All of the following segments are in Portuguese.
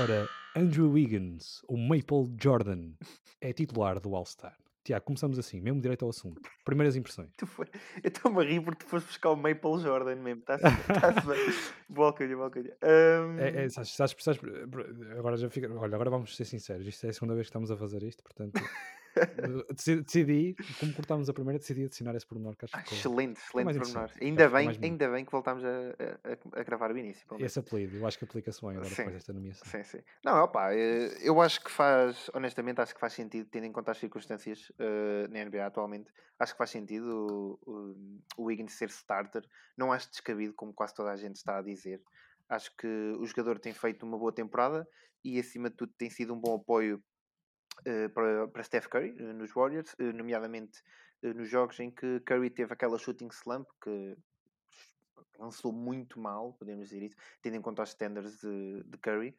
Ora, Andrew Wiggins, o Maple Jordan, é titular do All-Star. Tiago, começamos assim, mesmo direito ao assunto. Primeiras impressões. Tu foi... Eu estou-me a rir porque tu foste buscar o Maple Jordan mesmo. Está-se tá bem. Boa calha, boa calha. Um... É, é, sabes, sabes, sabes, agora já fica. Olha, agora vamos ser sinceros. Isto é a segunda vez que estamos a fazer isto, portanto. decidi, como cortámos a primeira, decidi adicionar esse pormenor que acho ah, que Excelente, excelente pormenor. Ainda bem, ainda bem que voltámos a, a, a gravar o início. Esse apelido, eu acho que aplica-se bem agora sim, depois desta nomeação. Sim, sim. Não, opa, eh, eu acho que faz, honestamente, acho que faz sentido, tendo em conta as circunstâncias uh, na NBA atualmente, acho que faz sentido o, o, o Wiggins ser starter. Não acho descabido, como quase toda a gente está a dizer. Acho que o jogador tem feito uma boa temporada e, acima de tudo, tem sido um bom apoio para, para Steph Curry uh, nos Warriors, uh, nomeadamente nos jogos em que Curry teve aquela shooting slump que lançou muito mal, podemos dizer isso, tendo em conta os standards de, de Curry.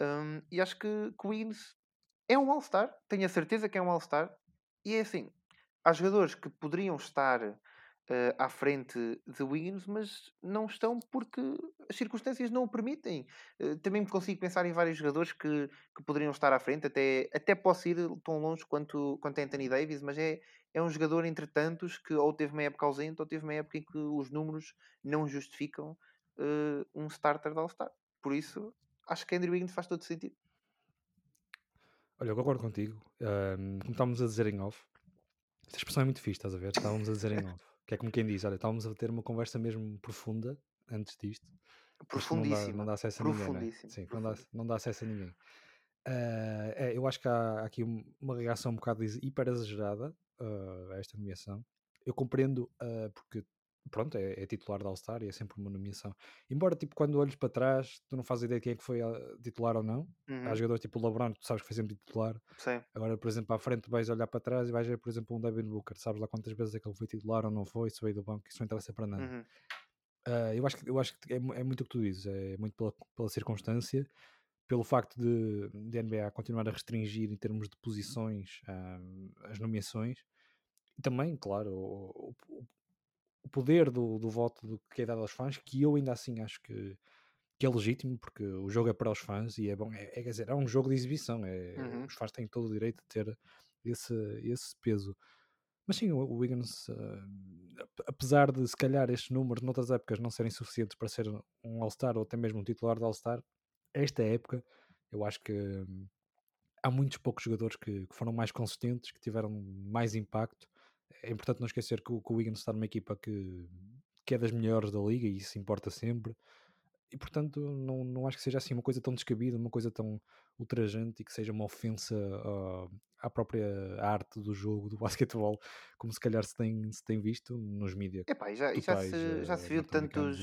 Um, e acho que, que o Wiggins é um All-Star, tenho a certeza que é um All-Star. E é assim, há jogadores que poderiam estar uh, à frente de Wiggins, mas não estão porque as circunstâncias não o permitem. Uh, também consigo pensar em vários jogadores que, que poderiam estar à frente, até, até posso ir tão longe quanto, quanto Anthony Davis, mas é, é um jogador entre tantos que ou teve uma época ausente ou teve uma época em que os números não justificam uh, um starter de All-Star. Por isso, acho que Andrew Wiggins faz todo sentido. Olha, eu concordo contigo. Um, como estávamos a dizer em off, esta expressão é muito fixe, estás a ver? Estávamos a dizer em off. Que é como quem diz, olha, estávamos a ter uma conversa mesmo profunda antes disto. Profundíssima. Não dá, não dá acesso a ninguém, né? Sim, não dá, não dá acesso a ninguém. Uh, é, eu acho que há, aqui uma reação um bocado hiper exagerada uh, a esta nomeação. Eu compreendo uh, porque pronto, é, é titular da All-Star e é sempre uma nomeação. Embora, tipo, quando olhas para trás, tu não fazes ideia de quem é que foi titular ou não. Uhum. Há jogadores tipo o LeBron, tu sabes que foi sempre titular. Sim. Agora, por exemplo, à frente vais olhar para trás e vais ver, por exemplo, um Devin Booker. Sabes lá quantas vezes é que ele foi titular ou não foi, se veio do banco, isso não interessa para nada. Uhum. Uh, eu acho que, eu acho que é, é, muito o que tu dizes, é muito pela, pela circunstância, pelo facto de, de NBA continuar a restringir em termos de posições um, as nomeações e também, claro, o, o, o poder do, do voto do que é dado aos fãs, que eu ainda assim acho que, que é legítimo, porque o jogo é para os fãs e é bom, é, é quer dizer, é um jogo de exibição, é, uhum. os fãs têm todo o direito de ter esse, esse peso. Mas sim, o Wiggins, uh, apesar de se calhar estes números noutras épocas não serem suficientes para ser um All-Star ou até mesmo um titular de All-Star, esta época eu acho que hum, há muitos poucos jogadores que, que, foram mais consistentes, que tiveram mais impacto é importante não esquecer que o, que o Wiggins está numa equipa que, que é das melhores da liga e isso importa sempre. E portanto, não, não acho que seja assim uma coisa tão descabida, uma coisa tão ultrajante e que seja uma ofensa uh, à própria arte do jogo, do basquetebol, como se calhar se tem, se tem visto nos mídias. Epá, já, já, se, já se viu tantos,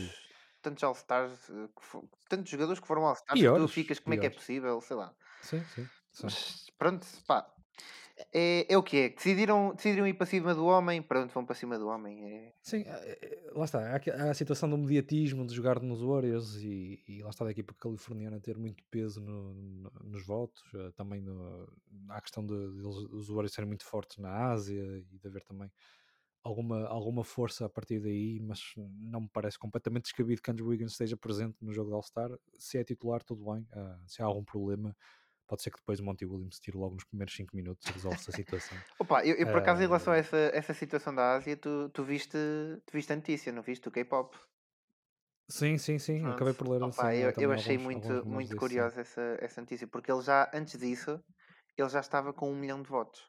tantos All-Stars, eh, tantos jogadores que foram All-Stars, tu ficas, como piores. é que é possível, sei lá. Sim, sim. sim. Mas pronto, pá, é, é o que é. Decidiram, decidiram ir para cima do homem, pronto, vão para cima do homem. É... Sim, é, é, lá está. Há, a situação do mediatismo de jogar nos Warriors e, e lá está da equipa californiana ter muito peso no, no, nos votos. Eh, também no, há a questão de, os Warriors serem muito fortes na Ásia e de haver também alguma, alguma força a partir daí, mas não me parece completamente descabido que Andrew Wiggins esteja presente no jogo de All-Star. Se é titular, tudo bem. Uh, se há algum problema pode ser que depois o Monty Williams tire logo nos primeiros 5 minutos e resolve-se a situação. Opa, eu, eu, por acaso, em relação a essa, essa situação da Ásia, tu, tu, viste, tu viste a notícia, não viste o K-pop? Sim, sim, sim, Pronto. acabei por ler Opa, assim, eu, eu achei alguns, muito, alguns muito curiosa essa, essa notícia, porque ele já, antes disso, ele já estava com um milhão de votos.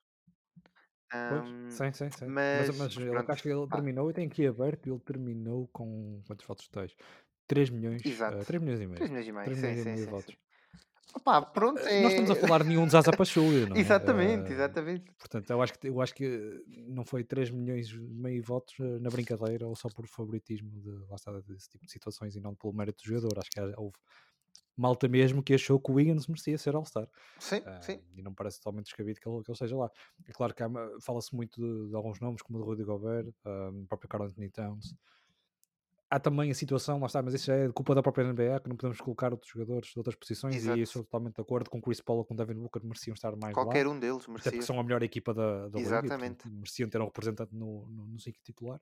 Um, sim, sim, sim. Mas, mas, mas pronto, acho que ele terminou e tem aqui aberto, ele terminou com quantos votos tens? 3 milhões, uh, 3 milhões e meio. 3 milhões e meio, 3 milhões sim, e meio sim, votos. Sim. Opa, pronto, é... Nós estamos a falar de nenhum dos Azapachulho, não é? exatamente, uh, exatamente. Portanto, eu acho, que, eu acho que não foi 3 milhões e meio votos eh, na brincadeira ou só por favoritismo de, lá está, desse tipo de situações e não pelo mérito do jogador. Acho que houve malta mesmo que achou que o Wiggins merecia ser All-Star. Sim, uh, sim. E não parece totalmente descabido que ele, que ele esteja lá. É claro que fala-se muito de, de, alguns nomes, como o de Rudy Gobert, uh, o próprio Carl Anthony Towns, há também a situação, lá está, mas isso é culpa da própria NBA, que não podemos colocar outros jogadores de outras posições Exato. e estou totalmente de acordo com Chris Paul com Devin Booker, mereciam estar mais Qualquer lá. um deles merecia. Até porque são a melhor equipa da, da Exatamente. Liga, mereciam ter um representante no, no, no titular.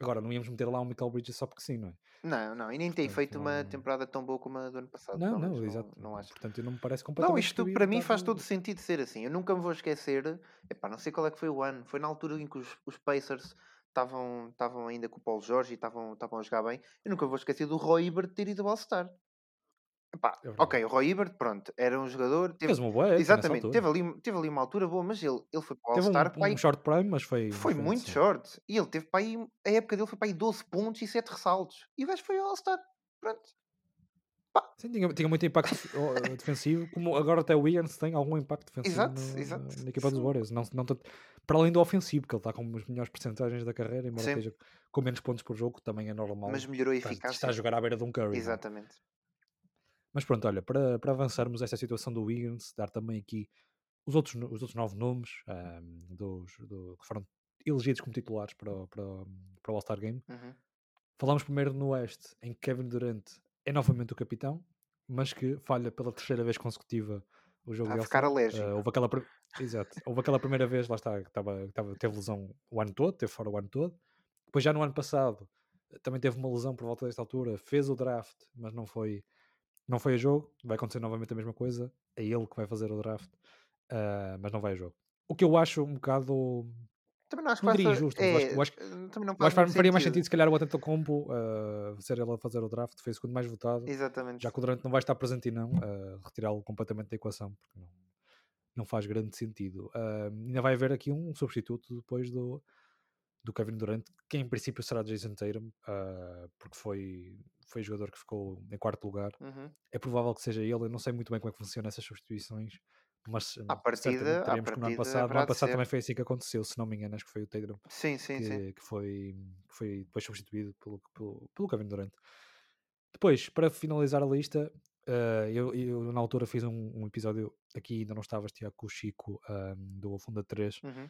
Agora, não íamos meter lá um Michael Bridges só porque sim, não é? Não, não, e nem tem feito uma temporada tão boa como a do ano passado. Não, não, não exato. Não, não acho. Portanto, não me parece completamente. Não, isto para mim faz todo sentido ser assim. Eu nunca me vou esquecer. Epá, não sei qual é que foi o ano. Foi na altura em que os, os Pacers estavam, estavam ainda com o Paulo Jorge e estavam, estavam a jogar bem. Eu nunca vou esquecer do Roy Ibert ter ido ao All-Star. É ok, o Roy Ibert, pronto, era um jogador. Teve, uma boa época, exatamente, teve ali, teve ali uma altura boa, mas ele, ele foi para o All-Star. Um, um short prime, mas foi. Foi muito assim. short. E ele teve para aí. A época dele foi para aí 12 pontos e 7 ressaltos. E o gajo foi ao All-Star. Pronto. Sim, tinha, tinha muito impacto defensivo, como agora até o Wiggins tem algum impacto defensivo exato, no, exato. na equipa dos Warriors. Não, não tanto, para além do ofensivo, que ele está com as melhores porcentagens da carreira, embora Sim. esteja com menos pontos por jogo, também é normal. Mas melhorou a eficácia. Está a jogar à beira de um Curry. É? Exatamente. Mas pronto, olha, para, para avançarmos esta situação do Wiggins, dar também aqui os outros, os outros nove nomes um, dos, do, que foram elegidos como titulares para, para, para o All-Star Game. Uhum. Falamos primeiro no Oeste, em que Kevin Durant é novamente o capitão, mas que falha pela terceira vez consecutiva o jogo de ficar alérgico. Uh, houve aquela, Exato. houve aquela primeira vez, lá está, que estava, estava, teve lesão o ano todo, teve fora o ano todo. Depois já no ano passado também teve uma lesão por volta desta altura, fez o draft, mas não foi não foi a jogo, vai acontecer novamente a mesma coisa. É ele que vai fazer o draft, uh, mas não vai a jogo. O que eu acho um bocado. Também não acho que não diria injusto. É, eu acho, eh, também não faz faria mais sentido se calhar o Atento Combo uh, ser ele a fazer o draft, foi o segundo mais votado. Exatamente. Já que o Durante não vai estar presente e não, uh, retirá-lo completamente da equação, porque não, não faz grande sentido. Uh, ainda vai haver aqui um substituto depois do, do Kevin Durant, que em princípio será Jason Tatum, uh, porque foi, foi jogador que ficou em quarto lugar. Uhum. É provável que seja ele, eu não sei muito bem como é que funcionam essas substituições, mas a partida, a partida que no ano passado, no ano passado também foi assim que aconteceu, se não me engano, acho que foi o Tatum sim, sim, que, sim. que, foi, que foi depois substituído pelo, pelo, pelo Kevin Durant. Depois, para finalizar a lista, uh, eu, eu, na altura fiz um, um, episódio aqui, ainda não estavas, Tiago, com o Chico um, do Funda 3. Uhum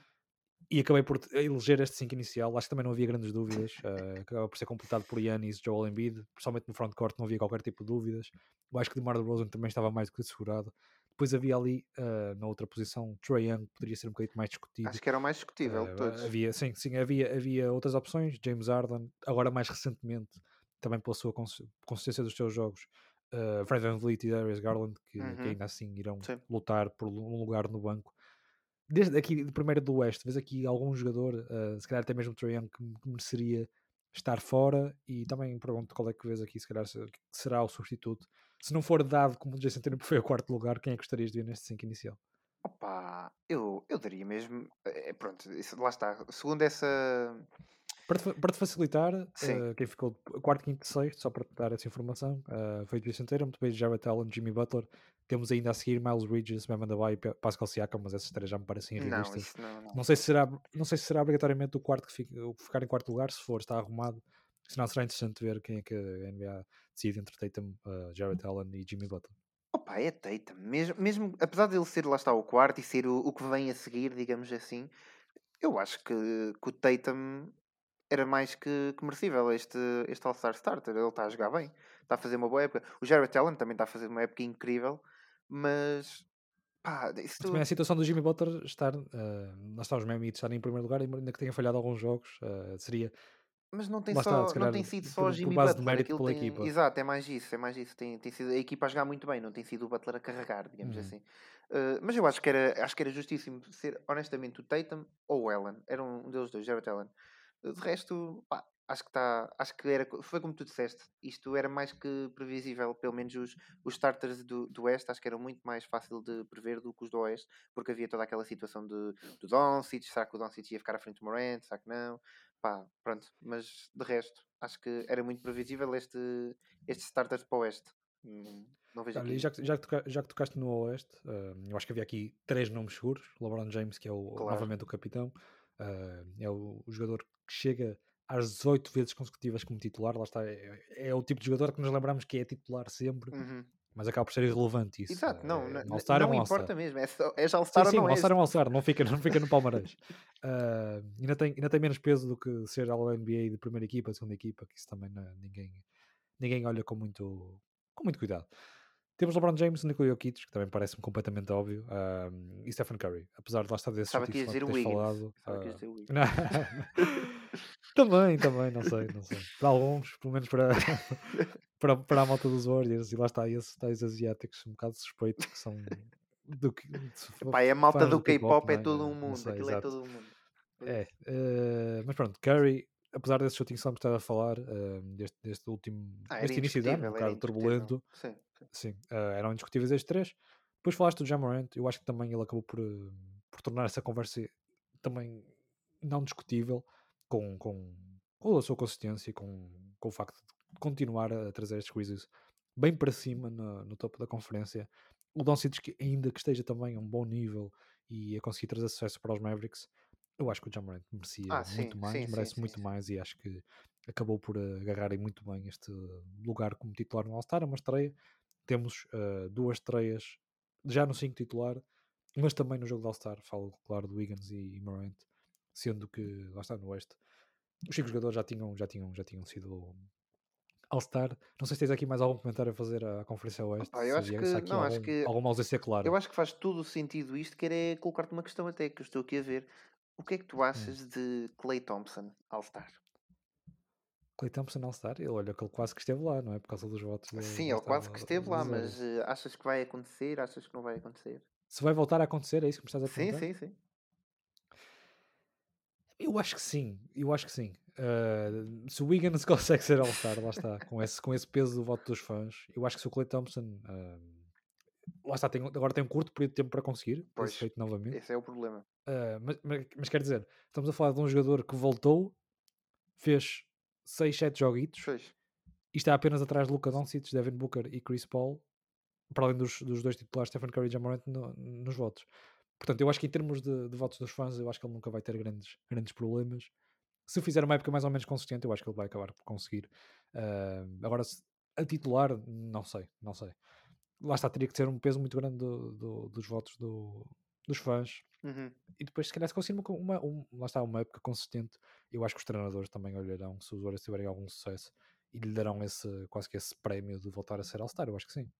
e acabei por eleger este 5 inicial. Acho que também não havia grandes dúvidas. Uh, acaba por ser completado por Yannis, Joel Embiid, principalmente no frontcourt não havia qualquer tipo de dúvidas. Eu acho que DeMar DeRozan também estava mais do que assegurado. Depois havia ali, uh, na outra posição, Trae Young, poderia ser um bocadinho mais discutido. Acho que era o mais discutível de uh, todos. Havia, sim, sim, havia, havia outras opções. James Harden, agora mais recentemente, também pela sua cons consistência dos seus jogos. Uh, Fred Van Vliet e Darius Garland, que, uhum. que ainda assim irão sim. lutar por um lugar no banco desde aqui, primeiro do Oeste, vês aqui algum jogador, uh, se calhar até mesmo Trae que, que, mereceria estar fora e também pergunto qual é que vês aqui, se calhar se, será o substituto. Se não for dado como o Jason Tatum foi o quarto lugar, quem é que gostarias de ver neste 5 inicial? Opa, eu, eu daria mesmo. É, pronto, isso, lá está. Segundo essa para te, para te facilitar, uh, quem ficou quarto, quinto, sexto, só para te dar essa informação, uh, foi o Jason Tatum, depois Jared Allen, Jimmy Butler. Temos ainda a seguir Miles Bridges, Bam Adebayo e Pascal Siakam, mas esses três já me parecem realistas. Não, não, não. não, sei se será, não sei se será obrigatoriamente o quarto que fica, o ficar em quarto lugar, se for, está arrumado. Senão será interessante ver quem é que a NBA decide entre Tatum, uh, Jared Allen e Jimmy Butler. Opa, é Tatum. Mesmo, mesmo, apesar dele ser lá está o quarto e ser o, o que vem a seguir, digamos assim, eu acho que, que o Tatum era mais que, que merecível este, este All-Star Starter. Ele está a jogar bem, está a fazer uma boa época. O Jared Allen também está a fazer uma época incrível, mas pá, isso... Também a situação do Jimmy Butler estar, uh, nós estamos mesmo a estar em primeiro lugar, ainda que tenha falhado alguns jogos, uh, seria. Mas não tem, só, está, não tem sido só o Jimmy base Butler. Tem, equipa. Exato, é mais isso, é mais isso. Tem, tem sido a equipa a jogar muito bem, não tem sido o Butler a carregar, digamos uhum. assim. Uh, mas eu acho que, era, acho que era justíssimo ser, honestamente, o Tatum ou o Allen. Era um deles dois, Jared Allen. De resto, pá, acho que está. Acho que era. Foi como tu disseste. Isto era mais que previsível. Pelo menos os, os starters do, do Oeste acho que era muito mais fácil de prever do que os do Oeste, porque havia toda aquela situação de, do Doncic. Será que o Doncic ia ficar à frente do Morant? Será que não? Pá, pronto. Mas de resto, acho que era muito previsível este, estes starters para o Oeste. Não vejo aqui. Já, que, já, que tocaste, já que tocaste no Oeste, uh, eu acho que havia aqui três nomes seguros: LeBron James, que é o, claro. novamente o capitão, uh, é o, o jogador que chega às 18 vezes consecutivas como titular, lá está, é, é, o tipo de jogador que nos lembramos que é titular sempre, uhum. Mas acaba por ser irrelevante isso. Exato, não, é, não, não, não importa mesmo, é, só, é já All-Star ou não é? All-Star é um All-Star, não fica, não fica no Palmeiras. uh, ainda, tem, ainda tem menos peso do que ser ao NBA de primeira equipa, de segunda equipa, que isso também não, ninguém, ninguém olha com muito, com muito cuidado. Temos LeBron James, Nikola Jokic, que também parece-me completamente óbvio, um, e Stephen Curry. Apesar de lá estar desses Estava que dizer o Wiggins. Falado, uh, também, também, não sei, não sei. Para alguns, pelo menos para, para, para a malta dos Warriors, e lá está esses tais asiáticos um bocado suspeitos que são do que. Pai, a malta do K-pop é, é todo um mundo, sei, aquilo é exato. é todo um mundo. É, uh, mas pronto, Curry, apesar desse shooting que estava a falar, uh, deste, deste último, ah, deste início de ano, um bocado turbulento, sim, sim. sim uh, eram indiscutíveis estes três. Depois falaste do Jamorant, eu acho que também ele acabou por, por tornar essa conversa também não discutível com, com, com a sua consistência com, com o facto de continuar a trazer estes quizzes bem para cima no, no topo da conferência. O Doncic, ainda que esteja também a um bom nível e a conseguir trazer sucesso para os Mavericks, eu acho que o Jamorant merecia ah, muito mais, sim, merece sim, muito mais e acho que acabou por agarrarem muito bem este lugar como titular no All-Star, é uma estreia. Temos uh, duas estreias já no 5 titular, mas também no jogo do All-Star, falo claro do Wiggins e Morant, sendo que lá está no Oeste. Os cinco jogadores já tinham, já tinham, já tinham sido All-Star. Não sei se tens aqui mais algum comentário a fazer à Conferência Oeste. Eu acho que, não, algum, acho que alguma ausência clara. Eu acho que faz todo o sentido isto, que é colocar-te uma questão até que eu estou aqui a ver. O que é que tu hum. achas hum. de Clay Thompson All-Star? Clay Thompson All-Star? Ele, olha, que ele quase que esteve lá, não é? Por causa dos votos. Sim, ele quase que esteve lá, mas uh, achas que vai acontecer? Achas que não vai acontecer? Se vai voltar a acontecer, é isso que me estás a perguntar? Sim, sim, sim. Eu acho que sim, eu acho que sim. Uh, se o Wiggins consegue ser All-Star, lá está, com esse, com esse peso do voto dos fãs, eu acho que se o Clay Thompson uh, lá está, tem, agora tem um curto período de tempo para conseguir pois, feito novamente. Esse é o problema. Uh, mas, mas, mas, quer dizer, estamos a falar de um jogador que voltou, fez 6, 7 joguitos pois. e está apenas atrás de Luca Doncic, Devin Booker e Chris Paul, para além dos, dos dois titulares, Stephen Curry e Jamorant, no, nos votos. Portanto, eu acho que em termos de, de, votos dos fãs, eu acho que ele nunca vai ter grandes, grandes problemas. Se fizer uma época mais ou menos consistente, eu acho que ele vai acabar por conseguir. Uh, agora, a titular, não sei, não sei lá está, teria que ser um peso muito grande do, do, dos votos do, dos fãs. Uhum. E depois, se calhar, se conseguir uma, uma, lá está, uma época consistente, eu acho que os treinadores também olharão se os Warriors tiverem algum sucesso e lhe darão esse, quase que esse prémio de voltar a ser All-Star. Eu acho que sim.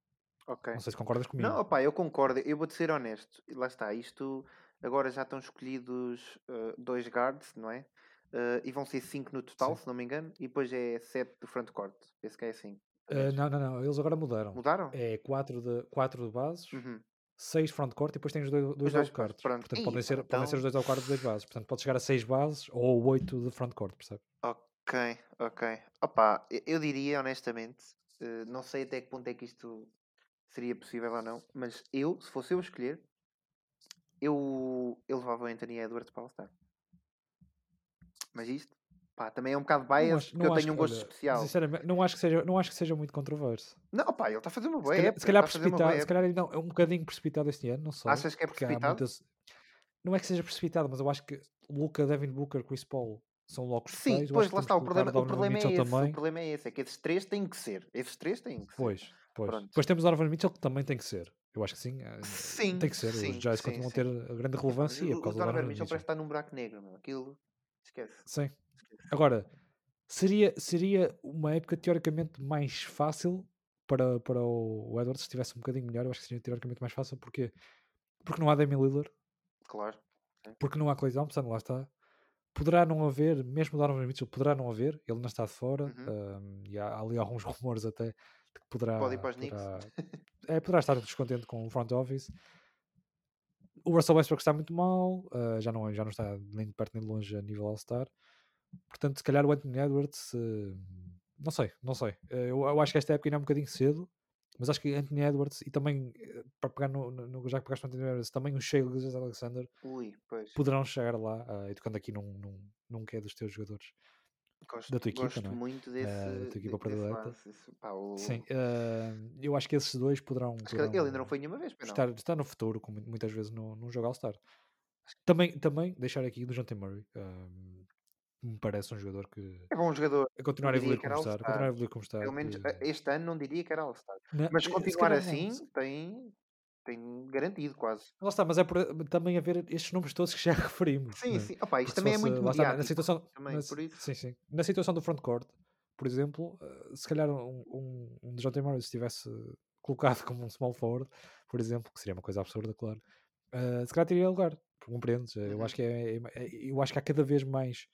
Okay. Não sei se concordas comigo. Não, opa, eu concordo. Eu vou-te ser honesto. Lá está, isto agora já estão escolhidos uh, dois guards, não é? Uh, e vão ser cinco no total, sim. se não me engano, e depois é sete do front court. Esse que é assim. Uh, não, não, não. Eles agora mudaram. Mudaram? É 4 de, quatro de bases, uhum. 6 front-court e depois tens dois, dois wildcards. Portanto, podem ser, então... podem ser os dois wildcards e dois bases. Portanto, pode chegar a 6 bases ou 8 de front-court, percebe? Ok, ok. Opa, eu diria honestamente, uh, não sei até que ponto é que isto seria possível ou não, mas eu, se fosse eu escolher, eu, eu levava o Anthony Edwards para All-Star. Mas isto Pá, também é um bocado bias porque eu tenho um gosto olha, especial. Sinceramente, não acho, que seja, não acho que seja muito controverso. Não, pá, ele está a fazer uma boa se calhar, se calhar precipitado, se calhar não, é um bocadinho precipitado este ano, não sei. Achas que é precipitado? Muitas... Não é que seja precipitado, mas eu acho que Luca, Devin Booker, Chris Paul são logo Sim, pois lá está, o problema, o problema é esse, também. o problema é esse, é que esses três têm que ser, esses três têm que ser. Pois, pois. Pronto. Depois temos o Donovan Mitchell que também tem que ser. Eu acho que sim, eh, sim tem que ser. Sim, Os Jazz continuam a ter grande relevância. O, o Donovan Mitchell parece estar num buraco negro, meu. aquilo esquece. Sim. Esquece. Agora, Seria, seria uma época teoricamente mais fácil para, para o Edwards se estivesse um bocadinho melhor. Eu acho que seria teoricamente mais fácil. Porquê? Porque não há Damian Lillard. Claro. Porque não há Clay Thompson, lá está. Poderá não haver, mesmo Donovan Mitchell, poderá não haver. Ele não está de fora. Uhum. Um, e há ali alguns rumores até de que poderá. Pode ir para os poderá, é, poderá estar descontente com o front office. O Russell Westbrook está muito mal, uh, já, não, já não está nem de perto nem de longe a nível All-Star. Portanto, se calhar o Anthony Edwards, uh, não sei, não sei. Uh, eu, eu, acho que esta época ainda é um bocadinho cedo, mas acho que Anthony Edwards e também, para pegar no, no, já que pegaste no Anthony Edwards, também o Shea Alexander Ui, poderão chegar lá, uh, e tocando aqui num, num, num que é dos teus jogadores. Gosto, da tua equipa, gosto não é? muito desse, uh, da tua equipa predileta. O... Sim, uh, eu acho que esses dois poderão. poderão ele ainda não foi nenhuma vez, estar, estar no futuro, como muitas vezes no, num jogo All-Star. Também, também deixar aqui do T. Murray. Uh, me parece um jogador que é bom jogador. A continuar a evoluir como está, continuar a evoluir como está. Pelo menos este ano não diria que era All-Star. Mas continuar assim tem, tem garantido quase. Lá está, mas é por, também a ver estes números todos que já referimos. Sim, sim. Opa, isto também é fosse, é muito mediático. na situação, também, na, por isso. Sim, sim. Na situação do frontcourt, por exemplo, uh, se calhar um, um, um de John T. Morris tivesse colocado como um small forward, por exemplo, que seria uma coisa absurda, claro, uh, se calhar teria lugar, compreendes? Uhum. Eu, acho que é, é, é, eu acho que há cada vez mais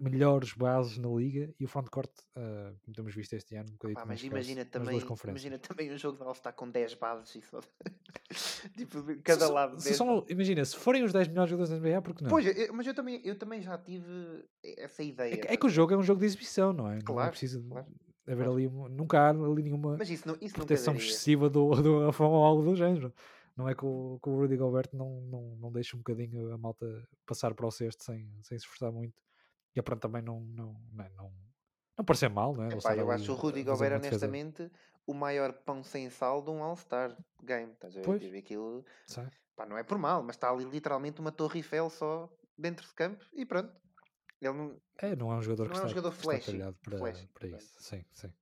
melhores bases na liga e o frontcourt, uh, como temos visto este ano, um bocadinho ah, mas imagina também, imagina também um jogo de All-Star com 10 bases e só tipo, cada se, lado. Se são, imagina, se forem os 10 melhores jogadores da NBA, porque não? Pois, eu, mas eu também, eu também já tive essa ideia. É, é que o jogo é um jogo de exibição, não é? Claro, não é preciso claro, haver claro. ali, nunca há ali nenhuma isso não, isso proteção excessiva do, do, do, ou algo do género. Não é que o, que o Rudy Gobert não, não, não deixa um bocadinho a malta passar para o cesto sem, sem se esforçar muito e a pronto também não, não, não, não, não parecer mal, não é? Epá, eu acho o Rudy Gobert, honestamente, o maior pão sem sal de um All-Star game. Estás a ver? Aquilo, pá, não é por mal, mas está ali literalmente uma Torre Eiffel só dentro de campo e pronto. Ele não, é, não é um jogador não que é um está, jogador flash, está para, flash, para isso. Sim, sim.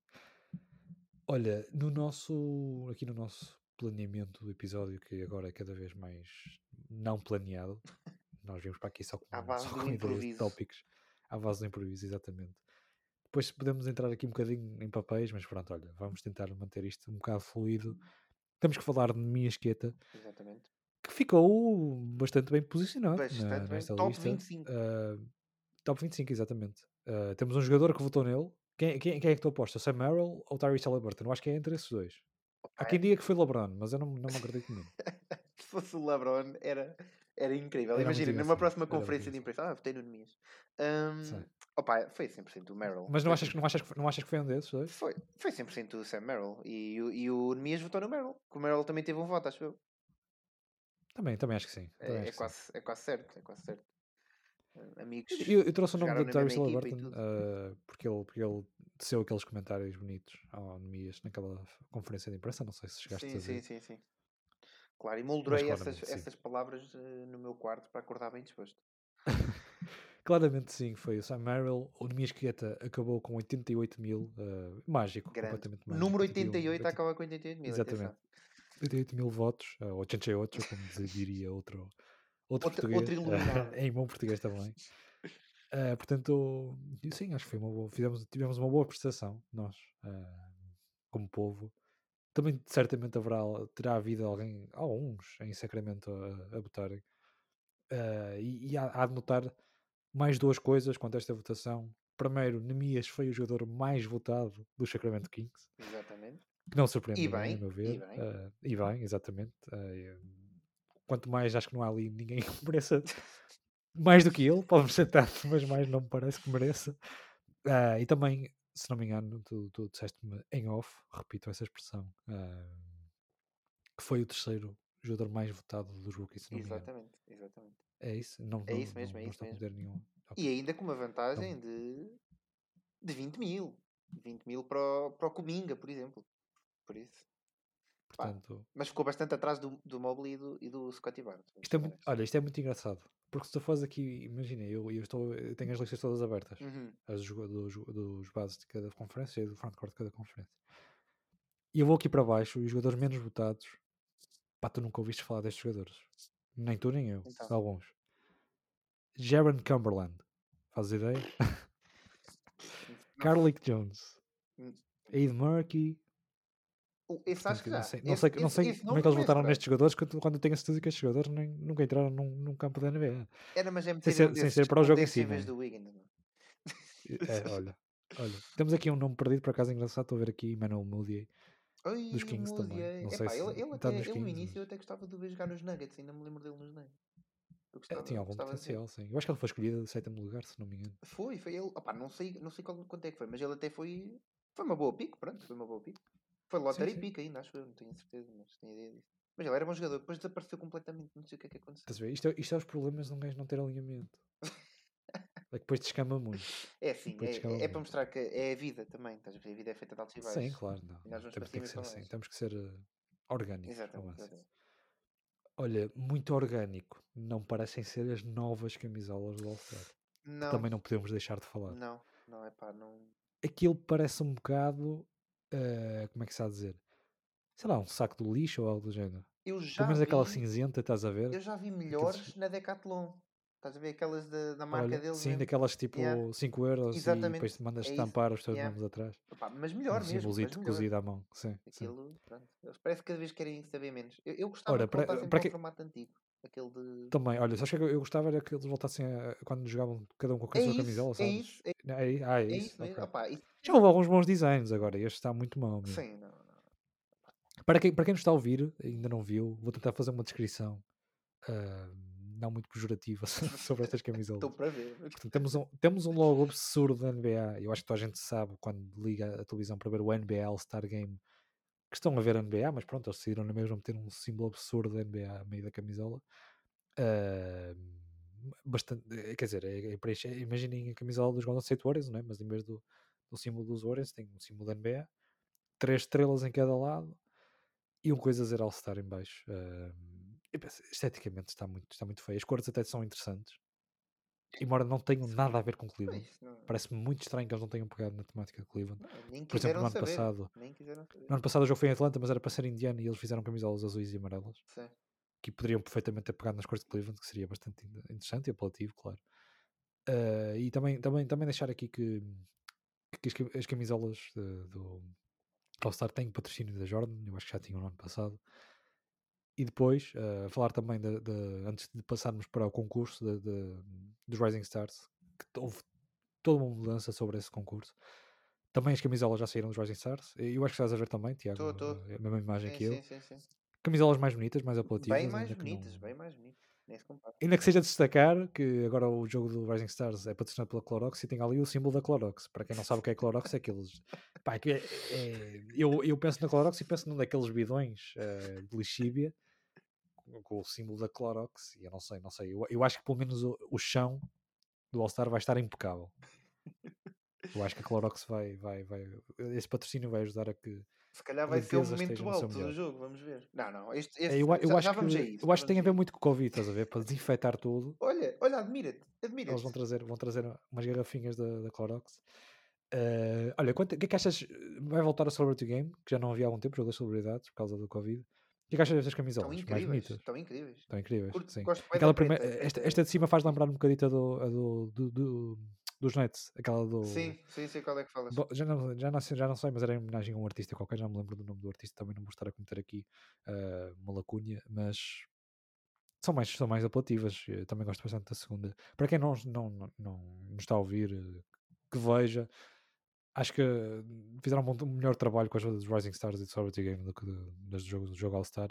Olha, no nosso, aqui no nosso planeamento do episódio, que agora é cada vez mais não planeado, nós vimos para aqui só com, só com ideias de tópicos à base do improviso, exatamente. Depois podemos entrar aqui um bocadinho em papéis, mas pronto, olha, vamos tentar manter isto um bocado fluido. Temos que falar de Mia Esqueta, exatamente. que ficou bastante bem posicionado bastante na, bem. nesta top lista. 25. Uh, top 25, exatamente. Uh, temos um jogador que votou nele. Quem, quem, quem é que tu apostas? Sam Merrill ou Tyrese Halliburton? Eu acho que é entre esses dois. Há quem diga que foi LeBron, mas eu não, não me acredito muito. Se fosse o LeBron, era, era incrível. Era Imagina, numa próxima conferência de imprensa, ah, votei no Nemias. Um, opa, foi 100% o Merrill. Mas não achas, não, achas, não achas que foi um desses dois? Foi, foi 100% o Sam Merrill. E, e o Nemias votou no Merrill. Que o Merrill também teve um voto, acho eu. Também, também acho que sim. É, é, que quase, sim. é quase certo. É quase certo. Uh, amigos. Eu, eu, trouxe o nome de Tyrese Halliburton uh, porque, ele, porque ele desceu aqueles comentários bonitos ao Nemias naquela conferência de imprensa. Não sei se chegaste sim, a ver. Sim, sim, sim. Claro, e moldurei essas, essas palavras uh, no meu quarto para acordar bem disposto. Claramente sim, foi o Sam Merrill. O Nemias Quieta acabou com 88 mil, uh, mágico, Grande. completamente mágico. Número 88 81, acaba com 88 mil. Exatamente. 88 mil votos, uh, 88, como diria outro, outro, outro português. Outro uh, em bom português também. Uh, portanto, sim, acho que foi uma boa, fizemos, tivemos uma boa prestação, nós, como povo. Também certamente haverá, terá havido alguém, alguns em Sacramento a, a votarem. Uh, e, e há, há, de notar mais duas coisas quanto a esta votação. Primeiro, Nemias foi o jogador mais votado do Sacramento Kings. Exatamente. Que não surpreende, e bem, a meu ver. E bem, uh, e bem exatamente. Uh, quanto mais acho que não há ali ninguém que mereça mais do que ele, pode merecer tanto, mas mais não me parece que mereça. E também se não me engano, tu, tu disseste-me em off, repito essa expressão, uh, que foi o terceiro jogador mais votado dos rookies. Exatamente, exatamente. É isso? Não, é isso mesmo, não, é não isso mesmo. Nenhum... Okay. E ainda com uma vantagem então... de, de 20 mil. 20 mil para o, para o Cominga, por exemplo. Por isso. Portanto... mas ficou bastante atrás do, do Mobley e do, e do Scotty Barnes. Isto é muito, olha, isto é muito engraçado. Porque se tu fores aqui, imagina, eu, eu, estou, eu tenho as listas todas abertas, uhum. as dos, dos bases de cada conferência e do frontcourt de cada conferência. E eu vou aqui para baixo e os jogadores menos votados, pá, tu nunca ouviste falar destes jogadores. Nem tu nem eu, então. alguns. Jaron Cumberland, fazes ideia? Carlick Jones, hum. Aid Murky, esse acho que já. Não sei, não sei, não sei como é que eles votaram nestes jogadores quando, quando tenho a certeza que estes jogadores nem, nunca entraram num, num campo da NBA. Era, mas é sem ser, sem ser para o jogo em si. Do Wiggins, é, olha, olha, temos aqui um nome perdido, por acaso engraçado. Estou a ver aqui Emmanuel Moody Oi, dos Kings Moody. também. Não sei Epá, se ele, ele, até, ele no início eu até gostava de ver jogar nos Nuggets, ainda me lembro dele nos Nuggets. Gostava, é, tinha algum potencial, sim. Eu acho que ele foi escolhido de sétimo lugar, se não me engano. Foi, foi ele. Opa, não sei, não sei qual, quanto é que foi, mas ele até foi. Foi uma boa pick, pronto, foi uma boa pick. Foi lottery pick ainda, acho eu, não tenho certeza, mas tenho ideia disso. Mas ele era bom jogador, depois desapareceu completamente, não sei o que é que aconteceu. Estás a ver? Isto, é, isto é os problemas de um gajo não ter alinhamento. é que depois descama muito. É assim, é, é, para mostrar que é a vida também, estás a ver? A vida é feita de altos e baixos. Sim, claro, não. E nós vamos temos, que ser assim, temos que ser uh, orgânicos. Exatamente, exatamente. Olha, muito orgânico. Não parecem ser as novas camisolas do All-Star. Também não podemos deixar de falar. Não, não é pá, não. Aquilo parece um bocado uh, como é que se há a dizer? Sei lá, um saco de lixo ou algo do género. Eu já Pelo menos vi, aquela cinzenta, estás a ver? Eu já vi melhores na Decathlon. Estás a ver aquelas da, da marca Olha, deles sim, mesmo? daquelas tipo Yeah. 5 euros e Exatamente. depois mandas É estampar os teus Yeah. nomes atrás. Opa, mas melhor Um mesmo, melhor. cozido à mão. Sim, sim. Aquilo, pronto. Eles parece que cada vez querem saber menos. Eu, eu gostava Ora, de para- para ao quem- formato antigo. Aquele de. Também, olha, sabes o que é que eu gostava era que eles voltassem a, quando jogavam cada um com a É sua isso, camisola, é sabes? isso, é, Não, É, ah, é é isso? isso mesmo. Ok. Opa, isso- Já houve alguns bons designs agora, este está muito mau mesmo. sim, não, não. Para quem, para quem nos está a ouvir, ainda não viu, vou tentar fazer uma descrição ah, não muito pejorativa sobre estas camisolas. Estou para ver. Portanto, temos, um, temos um logo absurdo da NBA. Eu acho que toda a gente sabe quando liga a televisão para ver o NBA All-Star Game que estão a ver a NBA, mas pronto, eles decidiram na mesma meter um símbolo absurdo da NBA a meio da camisola. Ah, bastante, eh, quer dizer, é, é imaginem a camisola dos Golden State Warriors, não é? mas em vez do, do símbolo dos Warriors tem um símbolo da NBA, três estrelas em cada lado e um coisa a dizer All-Star em baixo. Penso, esteticamente está muito, está muito feio. As cores até são interessantes, embora não tenham nada a ver com Cleveland. Não, Parece-me muito estranho que eles não tenham pegado na temática de Cleveland. não, nem Por exemplo, no ano saber. passado, no ano passado o jogo foi em Atlanta, mas era para ser indiano e eles fizeram camisolas azuis e amarelas Sim. que poderiam perfeitamente ter pegado nas cores de Cleveland, que seria bastante in- interessante e apelativo, claro. Ah, e também, também, também deixar aqui que, que as, as camisolas de- do All-Star têm patrocínio da Jordan, eu acho que já tinham no ano passado. E depois, ah, falar também, de, de- antes de passarmos para o concurso dos Rising Stars, que houve toda uma mudança sobre esse concurso. Também as camisolas já saíram dos Rising Stars. Eu acho que estás a ver também, Tiago, Tô, tô. a mesma imagem Sim, que eu. sim, sim, sim. Camisolas mais bonitas, mais apelativas. Bem mais ainda que bonitas, não- bem mais bonitas. Ainda que seja de destacar que agora o jogo do Rising Stars é patrocinado pela Clorox e tem ali o símbolo da Clorox. Para quem não sabe o que é Clorox, é aqueles. Pá, é é- é- eu, eu penso na Clorox e penso num daqueles bidões eh, de lixíbia com, o símbolo da Clorox. E eu não sei, não sei. Eu, eu acho que pelo menos o, o chão do All-Star vai estar impecável. Eu acho que a Clorox vai, vai, vai. Esse patrocínio vai ajudar a que. Se calhar vai ser limpeza momento alto do jogo, vamos ver. Não, não, este, É, este- eu, eu já, acho já que, eu acho que tem a ver muito com o Covid, estás a ver? Para desinfetar tudo. Olha, olha, admira-te, Eles admira-te. vão trazer, vão trazer umas garrafinhas da, da Clorox. Eh, olha, o que é que achas? Vai voltar a Celebrity Game, que já não havia há algum tempo, jogo das celebridades, por causa do Covid. O que é achas destas Estão camisolas? Mais incríveis, estão incríveis. Estão incríveis, Curto- sim. Aquela primeira, esta, preta. esta de cima faz lembrar um bocadito a do, a do, do, do- dos Nets, aquela do. Sim, sim, sei qual é que falas. Já não, já, não sei, já não sei, mas era em homenagem a um artista qualquer, já me lembro do nome do artista, também não vou estar a cometer aqui eh, uma lacunha, mas são mais, são mais apelativas. Eu também gosto bastante da segunda. Para quem não, não, não, não nos está a ouvir, que veja, acho que eh, fizeram um, melhor trabalho com a ajuda dos Rising Stars e do Celebrity Game do que das do jogo, do jogo All-Star.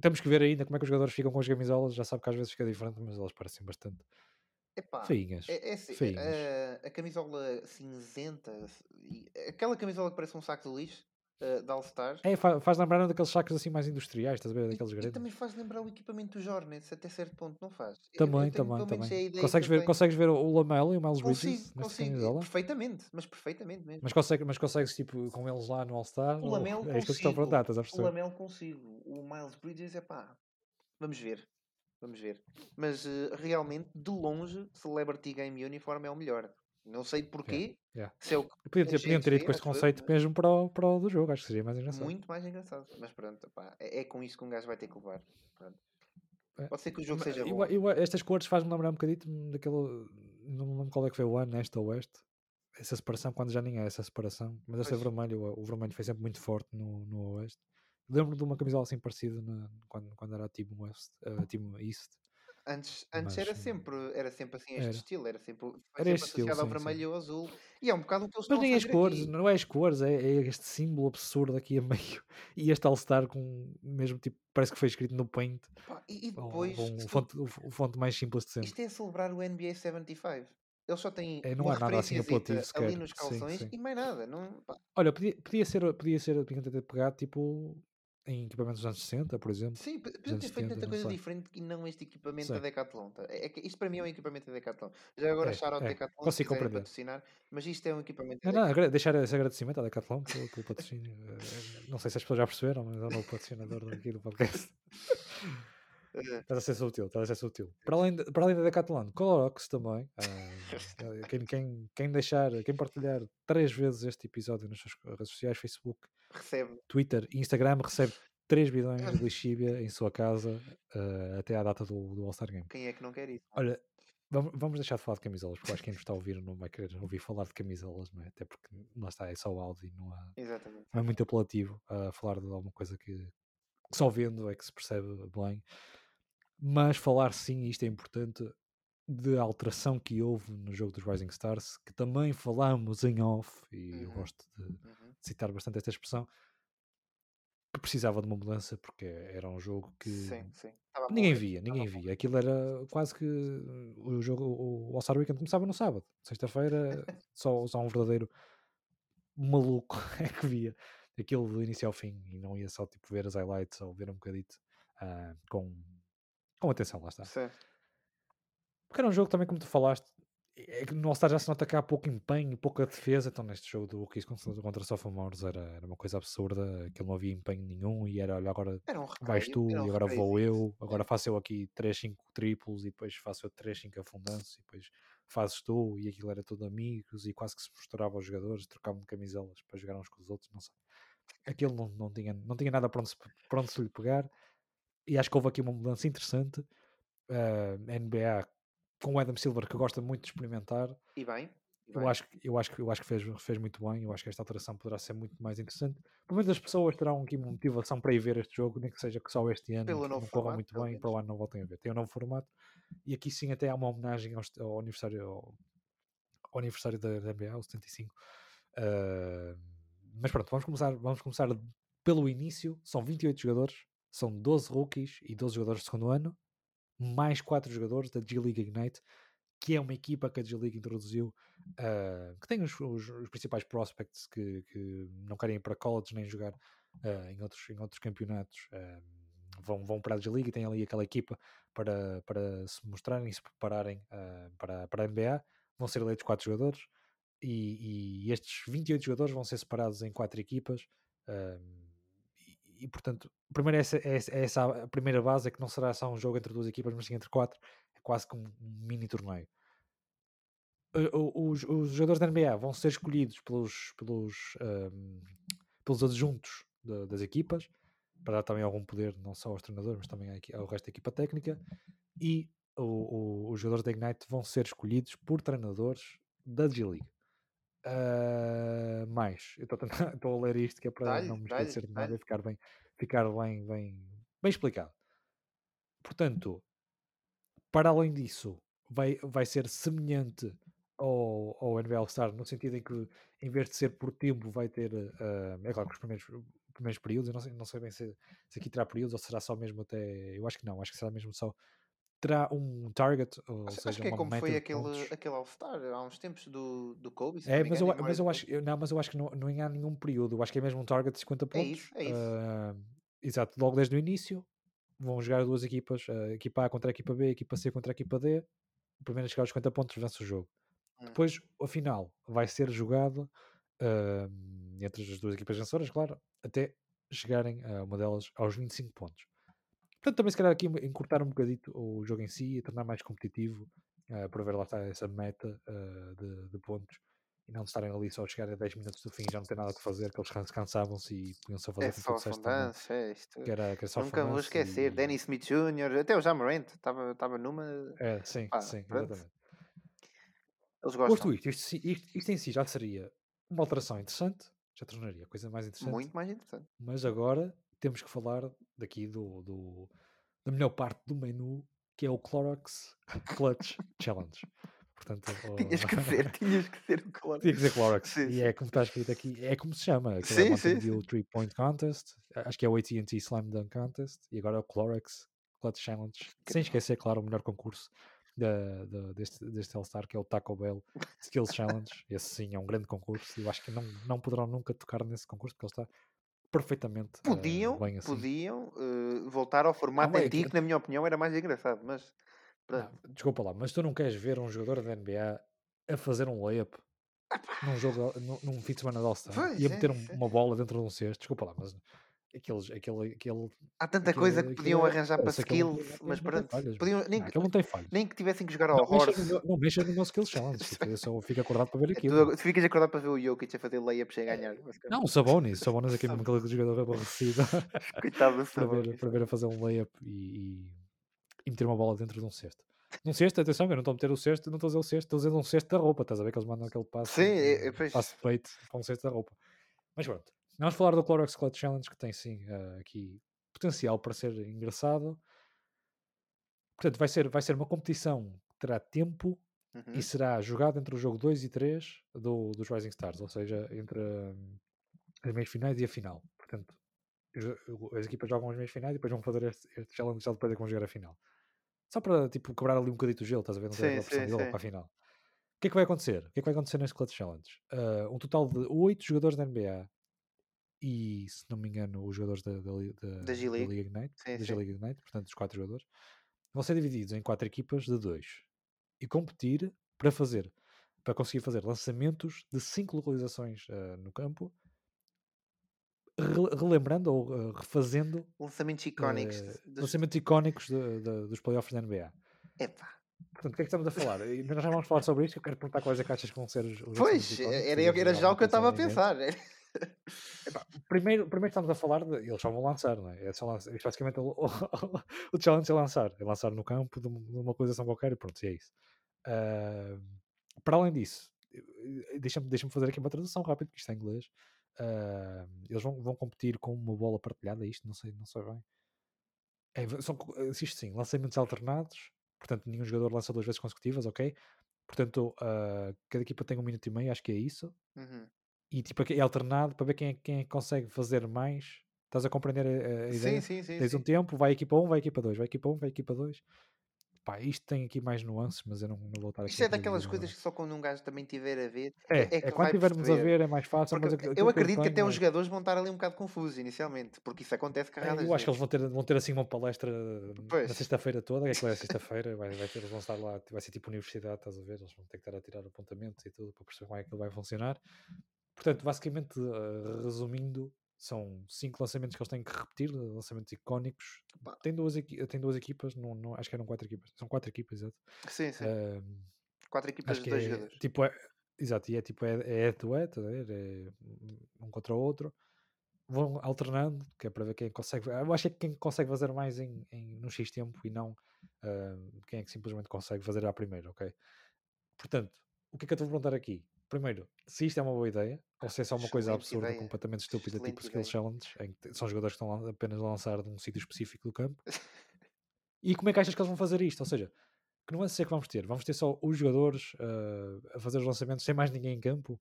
Temos que ver ainda como é que os jogadores ficam com as camisolas. Já sabe que às vezes fica diferente, mas elas parecem bastante Epá, feinhas. é, é assim, feinhas. a, a camisola cinzenta, aquela camisola que parece um saco de lixo, uh, da All Stars, É, fa- faz lembrar daqueles sacos assim mais industriais, estás a ver? e, Daqueles e grandes. também faz lembrar o equipamento dos Hornets, até certo ponto, não faz? Eu- eu Também, tenho, também, também. Consegues ver, consegues ver o Lamelo e o Miles Consigo, Bridges consigo, camisola? perfeitamente, mas perfeitamente mesmo. Mas, consegue, mas consegues, tipo, com eles lá no All-Star? O Lamelo É consigo, perguntar, estás a o? Lamelo consigo, o Miles Bridges é pá, vamos ver, vamos ver. Mas eh, realmente, de longe, Celebrity Game Uniform é o melhor. Não sei porquê, yeah. se é que Podiam ter, podiam ter ido com este eu, conceito mas- mesmo para o, para o do jogo, acho que seria mais engraçado. Muito mais engraçado. Mas pronto, é, é com isso que um gajo vai ter que levar. Pronto. É. Pode ser que o jogo seja eu- bom. eu- estas cores faz-me lembrar um bocadito daquele. Não me lembro qual é que foi o ano, este ou oeste. Essa separação, quando já nem é essa separação. Mas este é vermelho, o, o vermelho foi sempre muito forte no, no oeste. Lembro de uma camisola assim parecida na- quando, quando era a Team West, a Team East. Antes, antes era, mas, hum, sempre, era sempre assim este era. estilo, era sempre, Era este estilo, associado ao sim, sim. vermelho e ao azul. E é um bocado o que eles Mas nem as cores, aqui. não é as cores, é, é este símbolo absurdo aqui a meio. E este All-Star com mesmo tipo, parece que foi escrito no Paint, Pá, e, e ou- depois, ou se- fonte, o, fonte mais simples de sempre. isto é celebrar o NBA 75. Eles só têm É, não uma há nada assim apelativo sequer. ali nos Sim, calções sim. e mais nada. Não. Olha, podia, podia ser, podia ser, podiam ter pegado tipo em equipamentos dos anos 60, por exemplo. Sim, p- Dos podiam anos ter feito 70, tanta coisa diferente que não este equipamento da. Decathlon. É, é que isto para mim é um equipamento da Decathlon. Já agora É, shout-out é, Decathlon se consigo compreender. patrocinar, mas isto é um equipamento Não, não, deixar esse agradecimento à Decathlon pelo, pelo patrocínio. Eh, Não sei se as pessoas já perceberam, mas é o novo patrocinador daqui do podcast. Eh, Estás a ser sutil, estás a ser sutil. Para além, de- para além da Decathlon, Clorox também. ah, quem, quem, quem deixar, quem partilhar três vezes este episódio nas suas redes sociais, Facebook, recebe. Twitter e Instagram, recebe 3 bidões de lixívia em sua casa uh, até à data do, do All-Star Game. Quem é que não quer isso? Olha, vamos, vamos deixar de falar de camisolas, porque acho que quem nos está a ouvir não vai querer ouvir falar de camisolas, não é? Até porque lá está, é só o áudio e não, há, Exatamente. não é muito apelativo a falar de alguma coisa que, que só vendo é que se percebe bem. Mas falar sim, isto é importante, de alteração que houve no jogo dos Rising Stars, que também falamos em off, e uhum. eu gosto de, uhum. citar bastante esta expressão, que precisava de uma mudança porque era um jogo que sim, sim. ninguém via, ninguém via. Aquilo era quase que o jogo, o All-Star Weekend começava no sábado, sexta-feira, só, só um verdadeiro maluco é que via aquilo do início ao fim e não ia só tipo ver as highlights ou ver um bocadito uh, com, com atenção, lá está. Sim. Porque era um jogo também, como tu falaste, é que no All-Star já se nota que há pouco empenho, pouca defesa. Então, neste jogo do Rookies contra Sophomores era, era uma coisa absurda, que não havia empenho nenhum. E era, olha, agora um vais tu, um e agora vou eu. Agora faço eu aqui 3, 5 triplos, e depois faço eu 3, 5 afundanços, e depois fazes tu. E aquilo era tudo amigos, e quase que se misturava os jogadores, trocavam camiselas para jogar uns com os outros. Não sei. Aquilo não, não, tinha, não tinha nada para onde, se, para onde se lhe pegar. E acho que houve aqui uma mudança interessante. Uh, NBA com o Adam Silver que gosta muito de experimentar. E bem. Eu acho, eu, acho, eu acho que fez, fez muito bem. Eu acho que esta alteração poderá ser muito mais interessante. Pelo menos as pessoas terão aqui uma motivação para ir ver este jogo, nem que seja que só este ano Pelo não corra muito bem, para o ano não voltem a ver. Tem um novo formato e aqui sim até há uma homenagem ao, ao aniversário, ao, ao, aniversário da, da NBA, o 75. Uh, mas pronto, vamos começar, vamos começar pelo início. São 28 jogadores, são 12 rookies e 12 jogadores de segundo ano mais quatro jogadores da G-League Ignite, que é uma equipa que a G-League introduziu, uh, que tem os, os, os principais prospects que, que, não querem ir para college nem jogar uh, em, outros, em outros campeonatos. Uh, vão, vão para a G-League e têm ali aquela equipa para, para se mostrarem e se prepararem para, para a NBA. Vão ser eleitos quatro jogadores e, e, estes 28 jogadores vão ser separados em quatro equipas e portanto, primeiro é essa, é, é essa a primeira base, é que não será só um jogo entre duas equipas, mas sim entre quatro, é quase como um mini torneio. Os, os jogadores da NBA vão ser escolhidos pelos, pelos, um, pelos adjuntos de, das equipas, para dar também algum poder, não só aos treinadores, mas também ao resto da equipa técnica, e o, o, os jogadores da Ignite vão ser escolhidos por treinadores da G-League. Uh, mais, eu estou a ler isto que é para não me esquecer de nada e ficar bem, ficar bem, bem, bem explicado. Portanto, para além disso, vai, vai ser semelhante ao, ao NBL Star, no sentido em que, em vez de ser por tempo, vai ter. Uh, é claro que os primeiros, primeiros períodos, eu não sei, não sei bem se, se aqui terá períodos ou será só mesmo até. Eu acho que não, acho que será mesmo só terá um target, ou acho, seja, acho que é como foi aquele, aquele All-Star há uns tempos do, do Kobe. É, mas, eu, mas eu acho, eu, não, mas eu acho que não, não há nenhum período, eu acho que é mesmo um target de 50 pontos. É isso, é isso. Uh, exato, logo desde o início vão jogar duas equipas, a equipa A contra a equipa B, equipa C contra a equipa D. O primeiro a chegar aos 50 pontos vence o jogo. Hum. Depois, a final vai ser jogado uh, entre as duas equipas vencedoras, claro, até chegarem a uma delas aos 25 pontos. Portanto, também se calhar aqui encurtar um bocadito o jogo em si e tornar mais competitivo uh, para ver lá está essa meta uh, de, de, pontos e não estarem ali só a chegar a 10 minutos do fim e já não ter nada que fazer, que eles cansavam-se e podiam só fazer é só fundança, é isto. Que era, que era só Nunca vou esquecer, e... Danny Smith Jr., até o Jamorant estava numa. É, sim, sim, pronto. exatamente. Eles gostam. Posto isto, isto, isto, isto em si já seria uma alteração interessante, já tornaria a coisa mais interessante. Muito mais interessante. Mas agora temos que falar daqui do, do, da melhor parte do menu, que é o Clorox Clutch Challenge. Portanto, tinhas que dizer, tinhas que dizer o Clorox. Tinha que dizer Clorox. Sim, e sim. é como está escrito aqui, é como se chama. Sim, é sim, sim. O 3 Point Contest, acho que é o AT&T Slam Dunk Contest, e agora é o Clorox Clutch Challenge. Que Sem esquecer, claro, o melhor concurso da, da, deste, deste All-Star, que é o Taco Bell Skills Challenge. Esse sim é um grande concurso. Eu acho que não, não poderão nunca tocar nesse concurso, porque ele está perfeitamente podiam, uh, assim. Podiam uh, voltar ao formato ah, antigo, que na minha opinião era mais engraçado, mas... Não, desculpa lá, mas tu não queres ver um jogador da NBA a fazer um layup num jogo, num, num fim de semana de All-Star e a meter é, um, uma bola dentro de um cesto? Desculpa lá, mas Aqueles, aquele, aquele, Há tanta aquele, coisa que podiam aquele é, arranjar para aquele mas pronto. Podiam, nem, que- aquele não tem falhas. nem que tivessem que jogar ao Não Horse. não mexa no meu Skills Challenge. tipo, eu só fico acordado para ver É aquilo. tudo- Tu ficas acordado para ver o Jokic a fazer layups a ganhar. Não, o Sabonis. O Sabonis é que é mesmo aquele jogador aborrecido Coitado do para, ver, Sabonis. para ver a fazer um layup e, e, e meter uma bola dentro de um cesto. Num cesto, atenção, eu não estou a meter o cesto, não estou a dizer o cesto, estou a dizer um cesto da roupa. Estás a ver que eles mandam aquele passo, Sim, é- é, eh, pois. passo de peito para um cesto da roupa. Mas pronto, vamos falar do Clorox Clutch Challenge que tem sim eh, aqui potencial para ser engraçado. Portanto, vai ser, vai ser uma competição que terá tempo Uhum. e será jogado entre o jogo 2 e 3 do, dos Rising Stars, ou seja, entre hum, as meias finais e a final. Portanto, as equipas jogam as meias finais e depois vão fazer este, este challenge só depois é que vão jogar a final. Só para tipo, quebrar ali um bocadito o gelo, estás a ver? Não Sim, sim, para a final. O que é que vai acontecer? O que é que vai acontecer neste Clutch Challenge? Ah, um total de 8 jogadores da NBA e, se não me engano, os jogadores da, da, da, Da G-League. Liga Ignite, Sim, da sim. G-League Ignite, portanto, os 4 jogadores, vão ser divididos em 4 equipas de 2 e competir para fazer, para conseguir fazer lançamentos de 5 localizações ah, no campo, re- relembrando ou ah, refazendo Lançamentos icónicos. ah, dos... lançamentos icónicos de- de- dos playoffs da NBA. Epá. Portanto, o que é que estamos a falar? E Nós já vamos falar sobre isto. Eu quero perguntar quais é que achas que vão ser os, Pois, era, era já o que eu estava a pensam em pensar. Primeiro, primeiro estamos a falar de. Eles só vão lançar, não é? é só lançar, isto basicamente o, o, challenge é lançar. É lançar no campo de uma, localização qualquer e pronto, e é isso. Ah, para além disso, deixa-me deixa fazer aqui uma tradução rápida, que isto é em inglês. Ah, eles vão, vão competir com uma bola partilhada, isto não sei, não sei bem. É, são, existe sim, lançamentos alternados, portanto, nenhum jogador lança duas vezes consecutivas, ok? Portanto, ah, cada equipa tem um minuto e meio, acho que é isso. Uhum. E tipo, é alternado para ver quem é, quem é que consegue fazer mais. Estás a compreender a, a Sim, ideia? sim, sim. Tens sim. um tempo, vai equipa 1, vai a equipa 2, vai equipa 1, vai a equipa 2. Pá, isto tem aqui mais nuances, mas eu não, não vou estar aqui Isto é daquelas coisas que só quando um gajo também tiver a ver É, é, é, que quando vai tivermos a ver é mais fácil, mas Porque aquilo eu aquilo que acredito que até os é- jogadores vão estar ali um bocado confusos inicialmente, porque isso acontece É, carradas eu acho que eles vão ter, vão ter assim uma palestra na Pois. sexta-feira toda, é que vai a sexta-feira, vai, vai ter, eles vão estar lá, vai ser tipo universidade, estás a ver? Eles vão ter que estar a tirar apontamentos e tudo para perceber como é que vai funcionar. Portanto, basicamente, eh, resumindo, são cinco lançamentos que eles têm que repetir, lançamentos icónicos. Tem duas, tem duas equipas, não, não- acho que eram quatro equipas. São quatro equipas, exato. Sim, sim. Ahm, Quatro equipas de dois é, jogadores. tipo, é, exato, e é tipo, é, é head to head, estás a ver? É um contra o outro. Vão alternando, que é para ver quem consegue. Eu acho que é quem consegue fazer mais em, em, num X tempo e não ahm, quem é que simplesmente consegue fazer à primeira, ok? Portanto, o que é que eu estou a perguntar aqui? Primeiro, se isto é uma boa ideia, ou se é só uma coisa absurda, ideia. completamente estúpida, tipo Excelente Skill ideia. Challenge, em que são jogadores que estão apenas a lançar de um sítio específico do campo. E como é que achas que eles vão fazer isto? Ou seja, que nuances é que vamos ter? Vamos ter só os jogadores ah, a fazer os lançamentos sem mais ninguém em campo?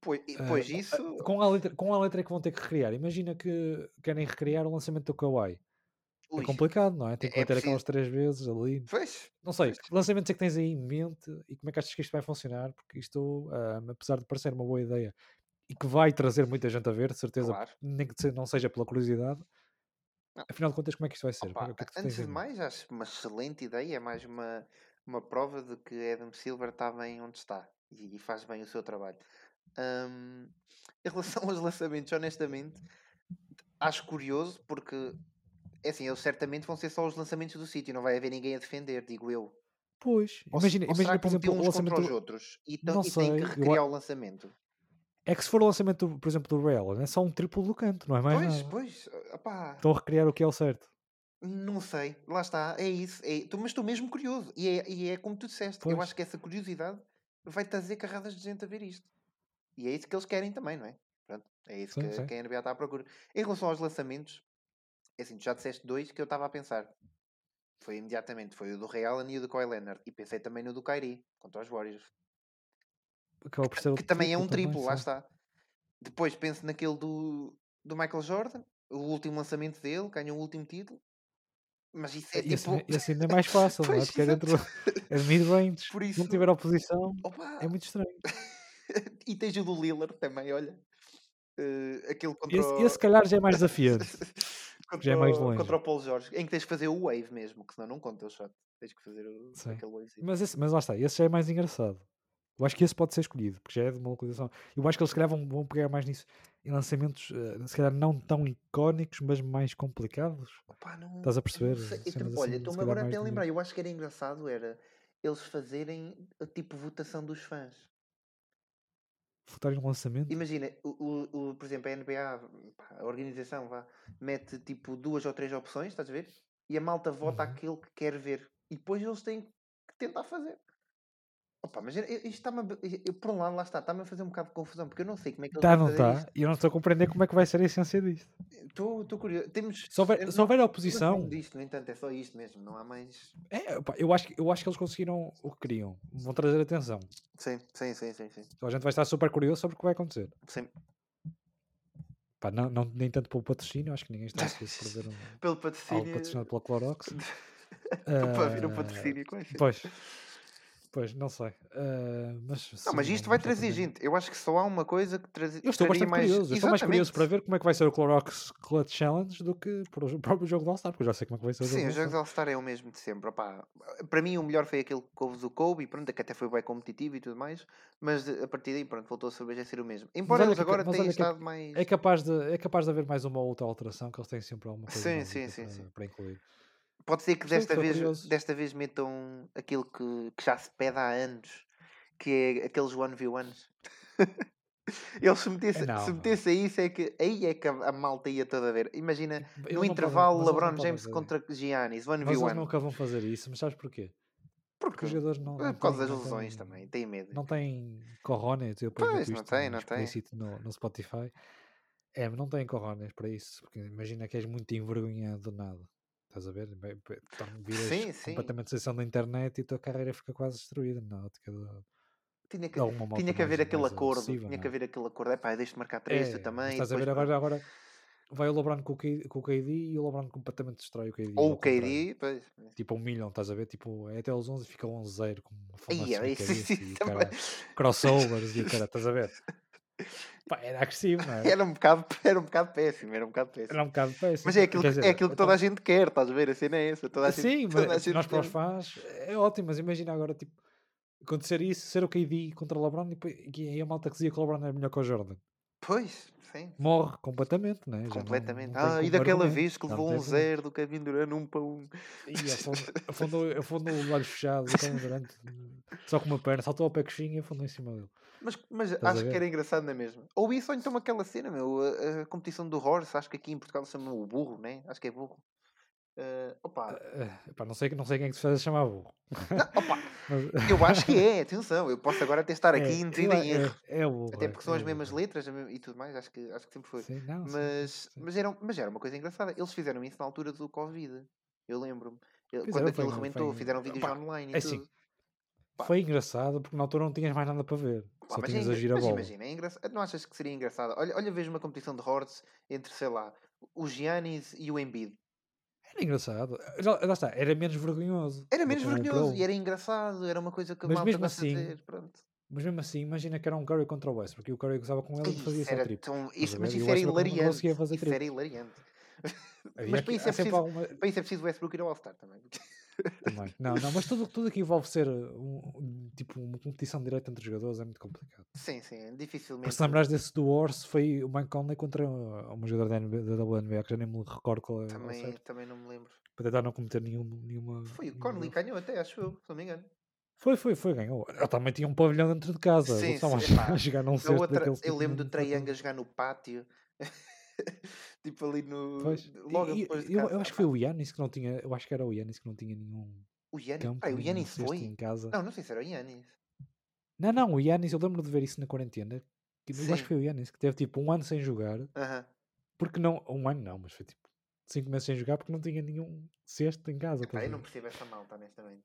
Pois, Ah, pois com- isso. ah, com, a letra, com a letra é que vão ter que recriar. Imagina que querem recriar o lançamento do Kawhi. É ui, complicado, não é? Tem que é bater preciso- aquelas três vezes ali. Pois. Não sei, Pois. lançamentos é que tens aí em mente e como é que achas que isto vai funcionar? Porque isto, ah, apesar de parecer uma boa ideia e que vai trazer muita gente a ver, de certeza, Claro. nem que não seja pela curiosidade, Não. afinal de contas, como é que isto vai ser? Opa, que é antes de mais, acho uma excelente ideia. É mais uma, uma prova de que Adam Silver está bem onde está e, e faz bem o seu trabalho. Hum, em relação aos lançamentos, honestamente, acho curioso porque é assim, eles certamente vão ser só os lançamentos do sítio, não vai haver ninguém a defender, digo eu. Pois, Ou, imagina, ou imagina por exemplo, o uns contra lançamento. os outros e, Não e têm sei, que eu recriar a- o lançamento? É que se for o lançamento, por exemplo, do Real, é só um triplo do canto, não é mais Pois, nada. pois, opá, Estão a recriar o que é o certo. não sei, lá está, é isso. É, mas estou mesmo curioso. E é, e é como tu disseste, eu Pois. acho que essa curiosidade vai trazer carradas de gente a ver isto. E é isso que eles querem também, não é? Pronto, é isso Sim, que, sim. que a NBA está à procura. Em relação aos lançamentos, é assim, tu já disseste dois que eu estava a pensar. Foi imediatamente, foi o do Real e o do Kawhi Leonard. E pensei também no do Kyrie, contra os Warriors. Acaba por ser Que o também é um também, triplo, lá sim. está. Depois penso naquele do, do Michael Jordan, o último lançamento dele, ganhou o último título. Mas isso é E esse, tipo. esse ainda é mais fácil, é? Pois, Porque é dentro. É de mid-range. Por Se isso- não tiver oposição, Opa! é muito estranho. e tens o do Lillard também, olha. Eh, aquele contra Esse, o... esse, se calhar, já é mais desafiante. Contra, já é mais longe. contra o Paul George, em que tens de fazer o wave mesmo, que senão não conta o shot. Tens que fazer o, Sim. aquele wave. Mas, esse, mas lá está, esse já é mais engraçado. Eu acho que esse pode ser escolhido, porque já é de uma localização. Eu acho que eles se calhar vão, vão pegar mais nisso em lançamentos, uh, se calhar não tão icónicos, mas mais complicados. Opa, não, Estás a perceber? Então, olha, estou-me agora até a lembrar. Eu acho que era engraçado era eles fazerem tipo votação dos fãs. Votarem no lançamento? Imagina, o, o, o, por exemplo, a NBA, a organização, vá, mete tipo duas ou três opções, estás a ver? E a malta vota uhum. aquilo que quer ver. E depois eles têm que tentar fazer. Opa, mas isto está-me. Por um lado, lá está, está-me a fazer um bocado de confusão, porque eu não sei como é que ele Está, não está. E eu não estou a compreender como é que vai ser a essência disto. Estou curioso. Temos, se houver, se houver oposição. Não disto, no entanto, é só isto mesmo, não há mais. É, opa, eu, acho, eu acho que eles conseguiram o que queriam. Vão trazer atenção. Sim, sim, sim, sim. sim. Então a gente vai estar super curioso sobre o que vai acontecer. Sim. Pá, não, não, nem tanto pelo patrocínio, acho que ninguém está a perder um. pelo patrocínio. Algo patrocinado pela Clorox. Para vir um patrocínio, uh, Pois. Pois, não sei. Uh, mas, não, sim, mas isto vai trazer gente. Eu acho que só há uma coisa que traz. Eu estou bastante mais... curioso. Eu estou mais curioso para ver como é que vai ser o Clorox Clutch Challenge do que o próprio jogo de All-Star, porque eu já sei como é que vai ser o jogo Sim, o jogo de All-Star é o mesmo de sempre. Opa, para mim, o melhor foi aquele que houve do Kobe, pronto, que até foi bem competitivo e tudo mais, mas a partir daí, pronto, voltou a ser a ser o mesmo. Embora eles agora tenham estado mais. É capaz, de, é capaz de haver mais uma ou outra alteração que eles têm sempre alguma coisa sim, sim, sim, para, sim. para incluir. Pode ser que desta vez, desta vez metam aquilo que, que já se pede há anos, que é aqueles 1v1s. Eles se metesse, não, se metesse a isso, é que aí é que a, malta ia toda a ver. Imagina, tipo, no intervalo, LeBron James contra Giannis, 1v1. Mas eles nunca vão fazer isso, mas sabes porquê? Porque, Porque os jogadores não. não por causa das lesões também, têm medo. Não têm corrones, eu pois, não tem, não tem. No, no Spotify. É, não têm corrones para isso. Porque imagina que és muito envergonhado do nada. Estás a ver? Viras sim, sim. completamente sessão da internet e a tua carreira fica quase destruída na ótica do. Tinha que, tinha que haver mais, aquele acordo. Tinha não? que é? haver aquele acordo. É pá, deixa-te marcar 3, é, também. Estás a ver agora, agora vai o LeBron com o, KD, com o KD e o LeBron completamente destrói o KD. Ou o KD, pois. Tipo um milhão, estás a ver? Tipo, é até os 11 fica 11-0 com uma formação é, isso, e cara, crossovers e o cara, estás a ver? Pá, era agressivo, não é? Era um, bocado, era um bocado péssimo, era um bocado péssimo. Era um bocado péssimo. Mas é aquilo, dizer, é aquilo que toda a gente quer, estás a ver? A cena é essa. Toda a gente, Sim, toda mas nós para os fãs é ótimo, mas imagina agora, tipo, acontecer isso, ser o KD contra o LeBron e, e a malta que dizia que o LeBron era melhor que o Jordan. Pois, sim. Morre completamente, né? Completamente. Não, não ah, e daquela vez que levou um zero do Kevin Durant um para um. E afundou, afundou o olho fechado do Kevin Durant só com uma perna, saltou ao pé coxinha e afundou em cima dele. Mas, mas acho que era engraçado, não é mesmo? Ou isso, ou então aquela cena, meu, a, a competição do horse, acho que aqui em Portugal se chama o burro, né? Acho que é burro. Uh, opa. Uh, não, sei, não sei quem é que se faz chamar burro. Não, opa, Mas... Eu acho que é, atenção, eu posso agora até estar aqui é, induzido em erro. É, é burro, até porque é, são as mesmas letras e tudo mais, acho que, acho que sempre foi. Sim, não, mas, sim, sim. Mas, era, mas era uma coisa engraçada. Eles fizeram isso na altura do Covid. Eu lembro-me. Quando aquilo rebentou, fizeram vídeos opa, online e tudo. Assim, foi engraçado porque na altura não tinhas mais nada para ver. Pá, Só tinhas é, a gira mas imagina, é engraçado. Não achas que seria engraçado? Olha, olha vejo uma competição de hordes entre, sei lá, o Giannis e o Embiid. Era engraçado. Já, já está, era menos vergonhoso. Era menos vergonhoso e era engraçado, era uma coisa que a mas mesmo assim, fazer, pronto. Mas mesmo assim, imagina que era um Curry contra o West, porque o Curry gozava com ele e fazia só triple. Tão, isso, mas isso era hilariante. Isso era hilariante. mas para isso, é preciso, alguma... para isso é preciso o Westbrook ir ao All-Star também. Também. Não, não, mas tudo, tudo que envolve ser um, tipo uma competição direta entre jogadores é muito complicado. Sim, sim, dificilmente. Se lembrares desse do foi o Mike Conley contra um jogador da, NBA, da WNBA, que já nem me recordo qual é. Também, também não me lembro. Para tentar não cometer nenhum, nenhuma. Foi o Conley ganhou até, acho eu, se não me engano. Foi, foi, foi, ganhou. Ele também tinha um pavilhão dentro de casa. Sim, sim, a jogar num outra, Eu tipo lembro do Trae Young a jogar no pátio. Tipo ali no. Pois. Logo e, depois de eu, eu, acho que foi o Yannis que não tinha. Eu acho que era o Yannis que não tinha nenhum. O Yannis, campo, o Yannis foi? Em casa. Não, não sei se era o Yannis. Não, não, o Yannis, eu lembro de ver isso na quarentena. Eu acho que foi o Yannis que teve tipo um ano sem jogar. Uh -huh. Porque não, um ano não, mas foi tipo cinco meses sem jogar porque não tinha nenhum cesto em casa. Epá, eu não percebo essa malta, honestamente.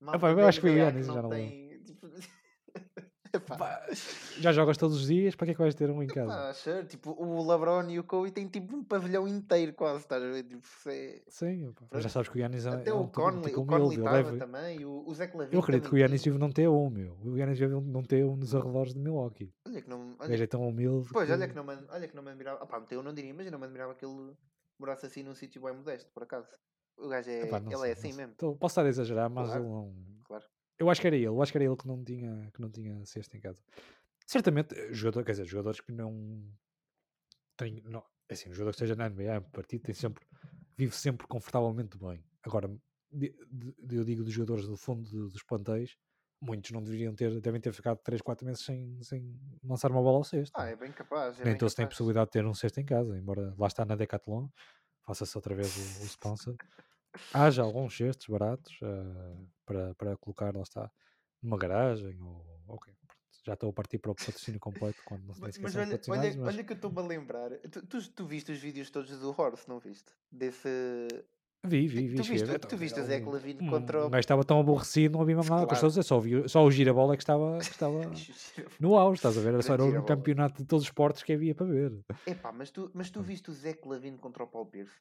Malta Epá, eu acho que foi o Yannis, já não tem... Tipo... Já jogas todos os dias, para que é que vais ter um em casa? Epá, sure. tipo, o LeBron e o Kobe têm tipo um pavilhão inteiro quase, estás a ver? Tipo, é... Sim, mas já sabes que o Yannis é Até é um o Conley, tipo o Conley estava deve... também, o, o Zach Lavine Eu acredito que o Yannis vive não ter um, meu. O Yannis vive não ter um nos arredores de Milwaukee. Olha que não... Olha... O é tão humilde. Pois, que... olha que não me, olha que não me admirava... Opá, eu não diria, imagina, não me admirava que ele morasse assim num sítio bem modesto, por acaso. O gajo é... Epá, ele é sei, é assim mesmo. Então, posso estar a exagerar, mas claro. ele não... Eu acho que era ele, eu acho que era ele que não tinha, que não tinha cesto em casa. Certamente, eh, jogador, quer dizer, jogadores que não têm. Não, é assim, um jogador que esteja na NBA, partido, tem sempre, vive sempre confortavelmente bem. Agora, de, de, eu digo dos jogadores do fundo dos plantéis, muitos não deveriam ter, devem ter ficado 3, 4 meses sem, sem lançar uma bola ao cesto. Ah, é bem capaz. É bem todos têm possibilidade de ter um cesto em casa, embora lá está na Decathlon, faça-se outra vez o, o sponsor. Haja alguns cestos baratos uh, para, para colocar, lá está, numa garagem ou ok. Já estou a partir para o patrocínio completo quando não se Mas, mas olha, olha, mas olha que eu estou-me a lembrar. Tu, tu, tu viste os vídeos todos do Horse, não viste? Desse. vi, Tu, vi, vi. tu viste, tu então, viste o Zach um- Lavine um- contra Um o. gajo estava tão aborrecido, não havia mesmo nada. Claro. Dizer, só, ouvi, só o girabola é que estava, que estava no auge, estás a ver? Era só era girabola. campeonato de todos os esportes que havia para ver. Epá, mas tu, mas tu viste o Zach Lavine contra o Paul Pierce?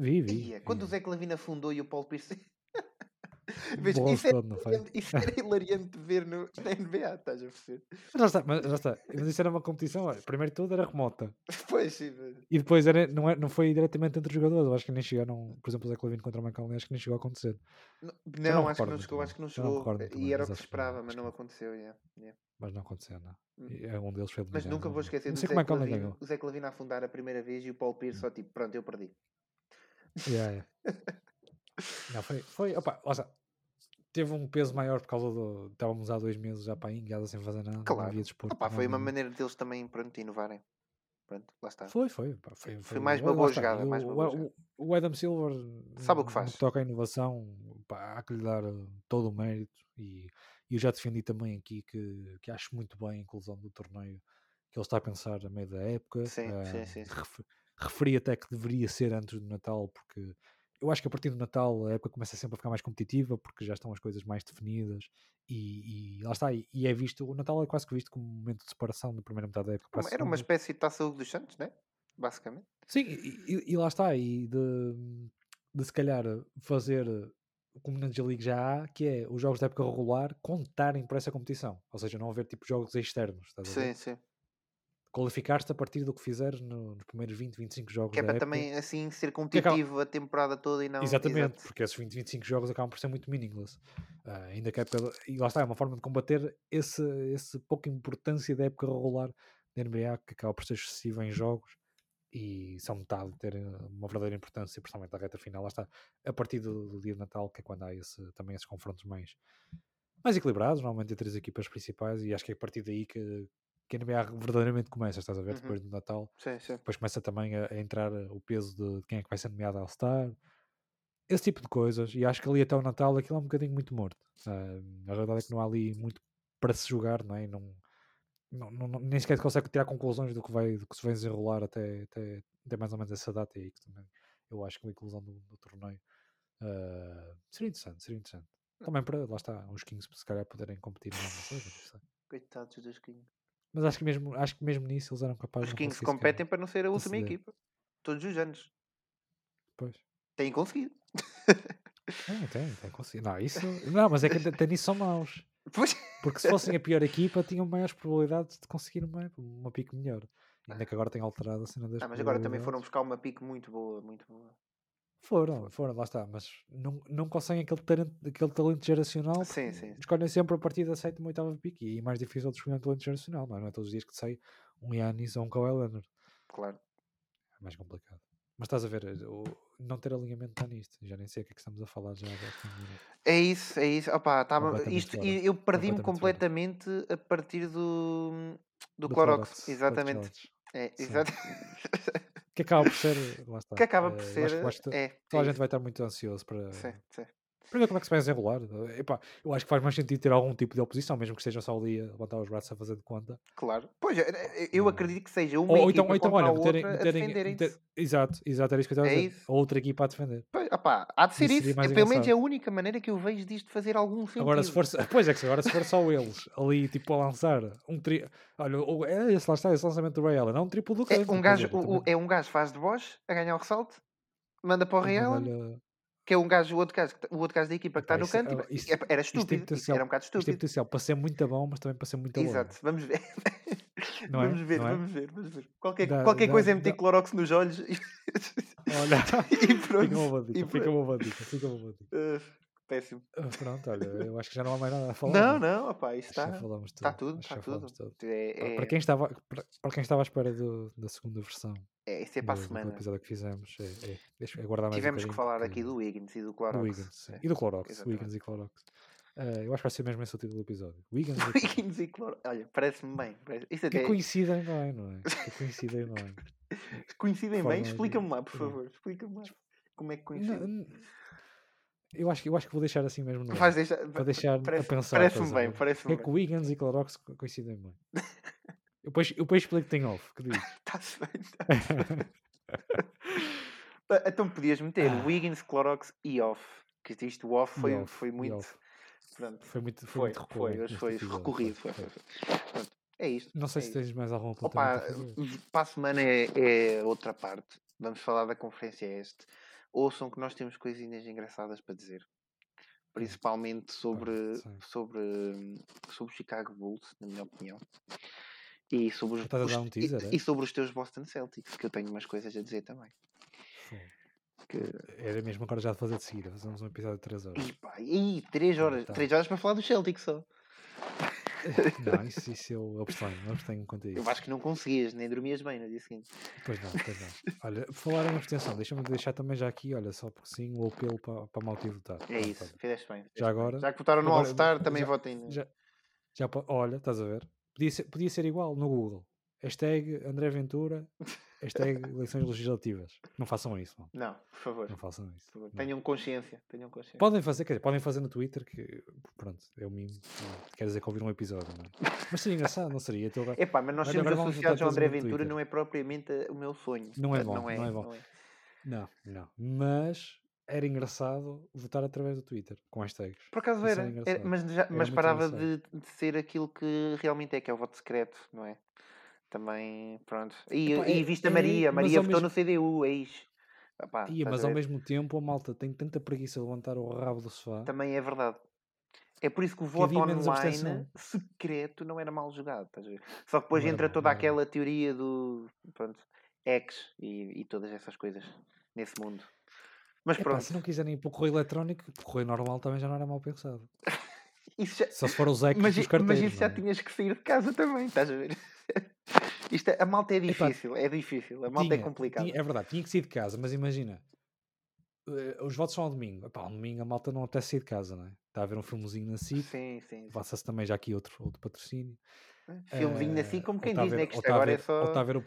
Vi, vi. Ia, quando o vi. Zach Lavine afundou e o Paul Pierce. Bolso isso, era não foi? hilariante, isso era hilariante de ver no, na NBA, estás a perceber? Mas já está, mas já está. Mas isso era uma competição, olha, primeiro de tudo era remota. Pois sim, mas- E depois era, não, é, não foi diretamente entre os jogadores. Eu acho que nem chegaram, por exemplo, o Zé Clavino contra o Michael acho que nem chegou a acontecer. Não, não não, acho que não chegou, acho que não não chegou. recordo muito E era o mas que não, esperava, mas não não. aconteceu. yeah, yeah. Mas não aconteceu, não. Hum. E é um deles foi Mas eliminado. nunca vou esquecer Não do Zé é ganhou. o Zé Lavine a afundar a primeira vez e o Paul Pierce só tipo, pronto, eu perdi. Yeah, yeah. Não, foi, foi, opa, lá está. Teve um peso maior por causa do. Estávamos há dois meses já para casa sem fazer nada, não Claro. havia desporto. Opa, não foi uma maneira deles também, pronto, inovarem. Pronto, lá está. Foi, foi. pá, foi, Foi mais uma boa jogada, mais o, uma boa o- jogada. o Adam Silver Sabe o que faz. Que toca à inovação, pá, há que lhe dar uh, todo o mérito. E, e eu já defendi também aqui que, que acho muito bem a inclusão do torneio que ele está a pensar a meio da época. Sim, sim, Ah, sim, sim. Ref- referi até que deveria ser antes do Natal, porque eu acho que a partir do Natal a época começa sempre a ficar mais competitiva, porque já estão as coisas mais definidas e, e lá está. E, e é visto, o Natal é quase que visto como um momento de separação da primeira metade da época Era uma segunda. espécie de taça dos Santos, né? Basicamente. Sim, e, e- lá está, e de, de se calhar fazer como na G-League já há, que é os jogos da época regular contarem para essa competição. Ou seja, não haver tipo jogos externos? Sim, sim. Qualificar-te a partir do que fizeres no- nos primeiros 20, 25 jogos Que é para época. também assim ser Que acaba- competitivo a temporada toda e não. Exatamente, Exato. porque esses 20, 25 jogos acabam por ser muito meaningless. Ah, ainda que é pela... E lá está, é uma forma de combater esse, esse pouca importância da época regular da NBA, que acaba por ser excessiva em jogos e são metade ter eh, uma verdadeira importância, principalmente a reta final. Lá está, a partir do, do dia de Natal, que é quando há esse, também esses confrontos mais, mais equilibrados, normalmente entre as equipas principais, e acho que é a partir daí que, que a NBA verdadeiramente começa, estás a ver, Uhum. depois do Natal Sim, sim. depois começa também a, a entrar o peso de, quem é que vai ser nomeado ao Star, esse tipo de coisas. E acho que ali até o Natal aquilo é um bocadinho muito morto. Ah, a verdade é que não há ali muito para se jogar, não é? Não, não, não- nem sequer se consegue tirar conclusões do que, vai, do que se vai desenrolar até, até, até mais ou menos essa data. E aí que também eu acho que a inclusão do, do torneio ah, seria interessante, seria interessante. Também para, lá está, os Kings se calhar poderem competir em alguma coisa, não sei. Coitados dos Kings. Mas acho que mesmo, acho que mesmo nisso eles eram capazes Os Kings competem para não ser a última equipa. Todos os anos. Pois. Têm conseguido. Tem, tem, tem conseguido. Não, isso. Não, mas é que até nisso são maus. Pois. Porque se fossem a pior equipa, tinham maiores probabilidades de conseguir uma, uma pique melhor. Ainda que agora tenha alterado a cena das Ah, mas agora também foram buscar uma pique muito boa, muito boa. Foram, foram, lá está. Mas não, não conseguem aquele talento, aquele talento geracional. Sim, sim. Escolhem sempre a partir da sétima ou oitava pique. E é mais difícil de escolher um talento geracional. Não é, não é todos os dias que sai um Yannis ou um Kawhi Leonard. Claro. É mais complicado. Mas estás a ver, o, não ter alinhamento está nisto. Já nem sei o que é que estamos a falar já. há 10 minutos. É isso, é isso. Opa, tava, isto, fora. eu perdi-me Completamente completamente a partir do, do, Do Clorox. Clorox, Exatamente. É, Sim. Que acaba por ser. Lá está. que acaba eh, por eu ser. é, Toda é a gente isso. vai estar muito ansioso para, Sim, sim. Para ver como é que se vai desenrolar. Epá, eu acho que faz mais sentido ter algum tipo de oposição, mesmo que esteja só ali a levantar os braços a fazer de conta. Claro. Pois, é, é, eu Ah. acredito que seja uma Ou, ou equipa então, ou então olha, a outra a meterem, defenderem-se. meter- exato, exato, era isso que eu estava a É dizer. isso. A outra equipa a defender. Pois, opá, há de ser Isso isso. É, pelo menos é a única maneira que eu vejo disto fazer algum sentido. Agora se for, pois é que agora se for só eles ali tipo a lançar um tri... Olha, é esse lá está, esse lançamento do Ray Allen, é um triplo do É canto, um gajo, dizer, o- é um gajo faz de voz a ganhar o ressalto, manda para o Ray Allen, que é um gajo, o outro gajo, o outro gajo da equipa que está no isso é- canto. e- isto- é- era estúpido. potencial- Era um bocado Isto tem estúpido. potencial para ser muito bom, mas também para ser muito. Exato, vamos ver. Não é? vamos ver, Não é? vamos ver, vamos ver. Qualquer, Dá- qualquer dá- coisa é meter clorox nos olhos e, Olha, e pronto. fica uma boa dica, fica uma boa dica, fica uma boa dica. Uh, péssimo. Ah, Pronto, olha, eu acho que já não há mais nada a falar. Não, não, Acho que já está. falamos Está tudo. tudo, que está tudo. tudo. É, Para, é, para quem estava, para, para quem estava à espera do- da segunda versão é, isso é para a do, do semana. episódio que fizemos, é, é, deixa- é guardar mais um Tivemos que bocadinho, falar aqui do Wiggins e do do Clorox. Wiggins sim. É. e do Clorox. exatamente. Wiggins e Clorox. Ah, eu acho que vai ser mesmo esse o título do episódio. Wiggins e Clorox. Wiggins e Clorox. Olha, parece-me bem. parece- Isso Que até coincidem bem, não é? Que coincidem bem. coincidem bem. Explica-me lá, por favor. Explica-me lá. Como é que coincidem? Eu, acho, que- eu acho que vou deixar assim mesmo ar, Faz deixar... para deixar parece- a pensar. Parece-me bem, parece-me É bem. que Wiggins e Clorox co- coincidem bem. Eu depois, eu depois explico-te em off, que diz. Está-se bem. tá-se bem. Ah, Então podias meter Ah. Wiggins, Clorox e off. Que isto o off foi, off, foi muito. Pronto. Foi muito, foi Foi, muito foi, foi recorrido. foi, Foi. Pronto, É isto. Não sei é se tens mais algum Opa, apontamento a fazer. para a semana é, é outra parte. Vamos falar da conferência este. Ouçam que nós temos coisinhas engraçadas para dizer. Principalmente sobre, sim. sobre, sobre o Chicago Bulls, na minha opinião. E sobre os, os- um teaser, e, é? e sobre os teus Boston Celtics, que eu tenho umas coisas a dizer também. Fogo. Que... Era mesmo agora já de fazer de seguida. Fazemos um episódio de 3 horas. E pá, e 3 horas, Tá. três horas para falar dos Celtics só. Não, isso, isso eu abstenho. Não abstenho quanto a isso. Eu acho que não conseguias, nem dormias bem no dia seguinte. Pois não, pois não. Olha, por falar em abstenção, deixa-me deixar também já aqui, olha, só porque sim, o apelo para, para a malta ir votar. É isso, fizeste bem. fizeste Já bem. agora- Já que votaram no All-Star, também já- votem. Já, já, olha, estás a ver? Podia ser, podia ser igual no Google. Hashtag André Ventura, hashtag eleições legislativas. Não façam isso, não. Não, por favor. Não façam isso. não. Tenham consciência. Tenham consciência. Podem fazer, quer dizer, podem fazer no Twitter, que pronto, é o mínimo. não Quer dizer que ouviram um episódio, não é? Mas seria engraçado, não seria? Então, Epá, mas nós sermos associados ao André Ventura não é propriamente o meu sonho. Não é bom, não é bom. Não, não. Mas era engraçado votar através do Twitter, com hashtags. Por acaso era, era era, engraçado. mas, já- Era mas parava de, de ser aquilo que realmente é, que é o voto secreto, não é? Também, pronto. E, Epá, e é- viste a é, Maria, mas Maria votou mesmo- no CDU, é isso. Epá, Ia, mas ao mesmo tempo a malta tem tanta preguiça de levantar o rabo do sofá. Também é verdade. É por isso que o voto online secreto não era mal jogado, estás a ver? Só que depois Não entra toda não aquela teoria do pronto, ex e, e todas essas coisas nesse mundo. Mas Epá, pronto, se não quiserem ir para o correio eletrónico, o correio normal também já não era mal pensado. Isso já, Só se for os ecos mas, dos carteiros. mas isso já é? tinhas que sair de casa também, estás a ver? Isto é- a malta é difícil, é difícil, a malta é Tinha, complicada. tinha- é verdade, tinha que sair de casa, mas imagina, eh, os votos são ao domingo. Epá, ao domingo a malta não até sair de casa, não é? Está a ver um filmezinho na SIC, Sim, sim. faça-se também já aqui outro, outro patrocínio. Filmezinho Eh, assim, como quem diz, ver- né? Que isto agora é ver- Ou está só. a ver o,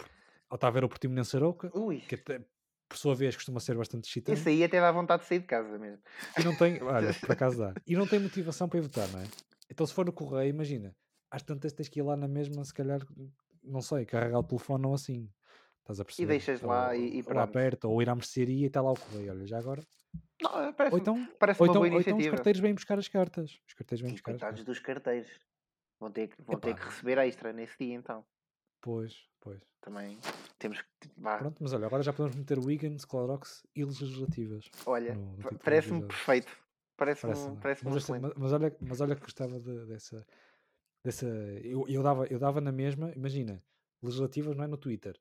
ou está a ver o Portimonense Arouca, Ui, que até, por sua vez costuma ser bastante excitante. esse aí até dá vontade de sair de casa mesmo. E não tem, olha, por acaso dá. E não tem motivação para ir votar, não é? Então se for no correio, imagina, às tantas tens que ir lá na mesma, se calhar, não sei, carregar o telefone ou assim. Estás a perceber? deixas lá Ou- e- e ou lá perto, ou ir à mercearia e está lá o correio. Olha, já agora. Não, Ou parece, então, parece ou uma então, ou então os carteiros vêm buscar as cartas. Os carteiros vêm E buscar cartas. dos carteiros. Vão ter, que, vão ter que receber extra nesse dia então. Pois, pois. Também temos que. Vá. Pronto, mas olha, agora já podemos meter Wiggins, Clorox e legislativas. Olha, parece-me perfeito. Parece-me Parece, não é? parece mas, mas, mas olha, mas olha que gostava de- dessa. dessa eu, eu, dava, eu dava na mesma, imagina, legislativas não é no Twitter,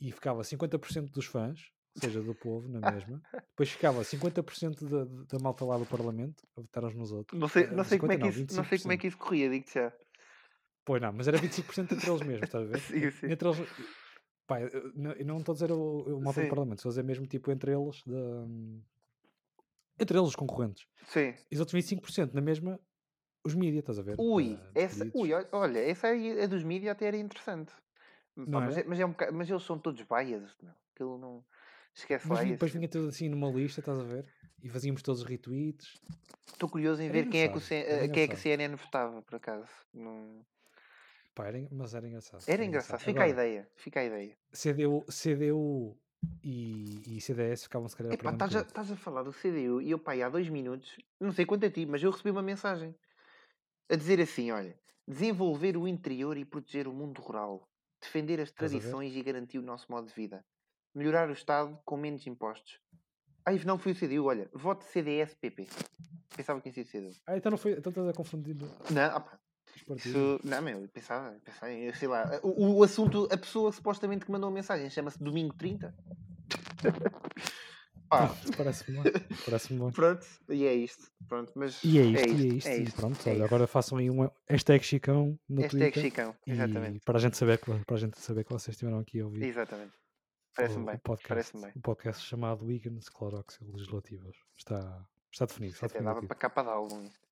e ficava 50% dos fãs, ou seja, do povo, na mesma, depois ficava 50% da, da malta lá do Parlamento a votar uns nos outros. Não sei, não sei, como, é 50 que não, isso, não sei como é 25%. que isso corria, digo-te já. Pois não, mas era 25% entre eles mesmos, estás a ver? Sim, sim. Entre eles. Pá, eu não- estou a dizer o, o Sim. do Parlamento, estou a dizer mesmo tipo entre eles, da- entre eles os concorrentes. Sim. E os outros 25% na mesma, os mídias, estás a ver? Ui, Ah, essa, ui, ol- olha, essa aí a dos mídias até era interessante. Pá, Não mas, era? é, mas, é um bocado- mas eles são todos biased, meu. Aquilo não. Esquece Mas lá depois vinha tudo assim numa lista, estás a ver? E fazíamos todos os retweets. Estou curioso em ver quem é, que o eh, quem é que a. CNN votava, por acaso. Não... Pá, era mas era engraçado. Era engraçado. Fica a Agora, ideia. Fica a ideia. CDU, CDU e, e CDS ficavam se calhar a Epá, estás a, estás a falar do CDU e eu, pá, há dois minutos, não sei quanto a ti, mas eu recebi uma mensagem a dizer assim: olha, desenvolver o interior e proteger o mundo rural, defender as a tradições e garantir o nosso modo de vida, melhorar o Estado com menos impostos. Ai, não foi o CDU, olha, vote CDS-PP. Pensava que tinha sido CDU. Ah, então não foi. Então estás a confundir Não, partidos. Isso, não, meu, eu pensava, pensava, eu sei lá, o, o assunto, a pessoa supostamente que mandou a mensagem chama-se Domingo 30. Pá. Parece-me bem. Parece-me bem. Pronto, e é isto. Pronto, mas E é isto, é e é isto, isto. é isto, pronto, é olha, isto. agora façam aí um hashtag Chicão no Hashtag Twitter. Chicão, exatamente. Para a gente saber que, para a gente saber que vocês estiveram aqui a ouvir Exatamente. Parece-me bem. podcast, Parece-me bem. o podcast chamado Wiggins Clorox Legislativas. Está, está definido. Está Até definido dava para capa de álbum isto.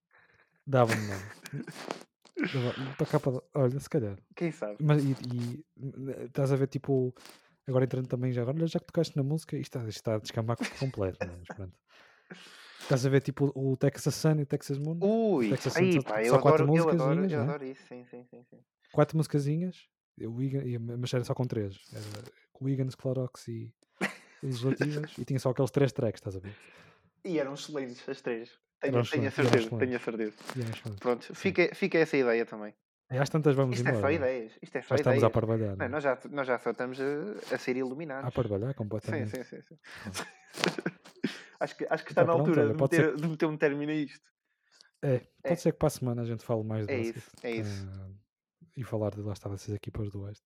Dava-me nome. Para capa de- Olha, se calhar. Quem sabe? Mas e, e, estás a ver tipo. Agora entrando também já agora, já que tocaste na música, isto está, está a descambar completo, mas pronto. Estás a ver tipo o Texas Sun e o Texas Moon? Ui, Texas Sun aí só- pá, eu só quatro adoro, eu adoro, eu né? adoro isso, sim, sim, sim, sim. Quatro musicazinhas, o mas era só com três. Era Wiggins, Clorox e Legislativas, e tinha só aqueles três tracks, estás a ver? E eram excelentes as três. Tenho, tenho a certeza, tenho a certeza. Pronto, fica, fica essa ideia também. E às tantas vamos Isto é embora. só é? ideias. Isto é Já só estamos a ideias. parvalhar. Não, é? nós, já, nós já só estamos a, a ser iluminados. A parvalhar Sim, completamente. sim, sim. sim. acho, que, acho que está Então na pronto, altura olha, de, meter, de meter um término a isto. É, pode É. ser que para a semana a gente fale mais É dessas. isso, é isso. ah, e falar de lá está dessas equipas do Oeste.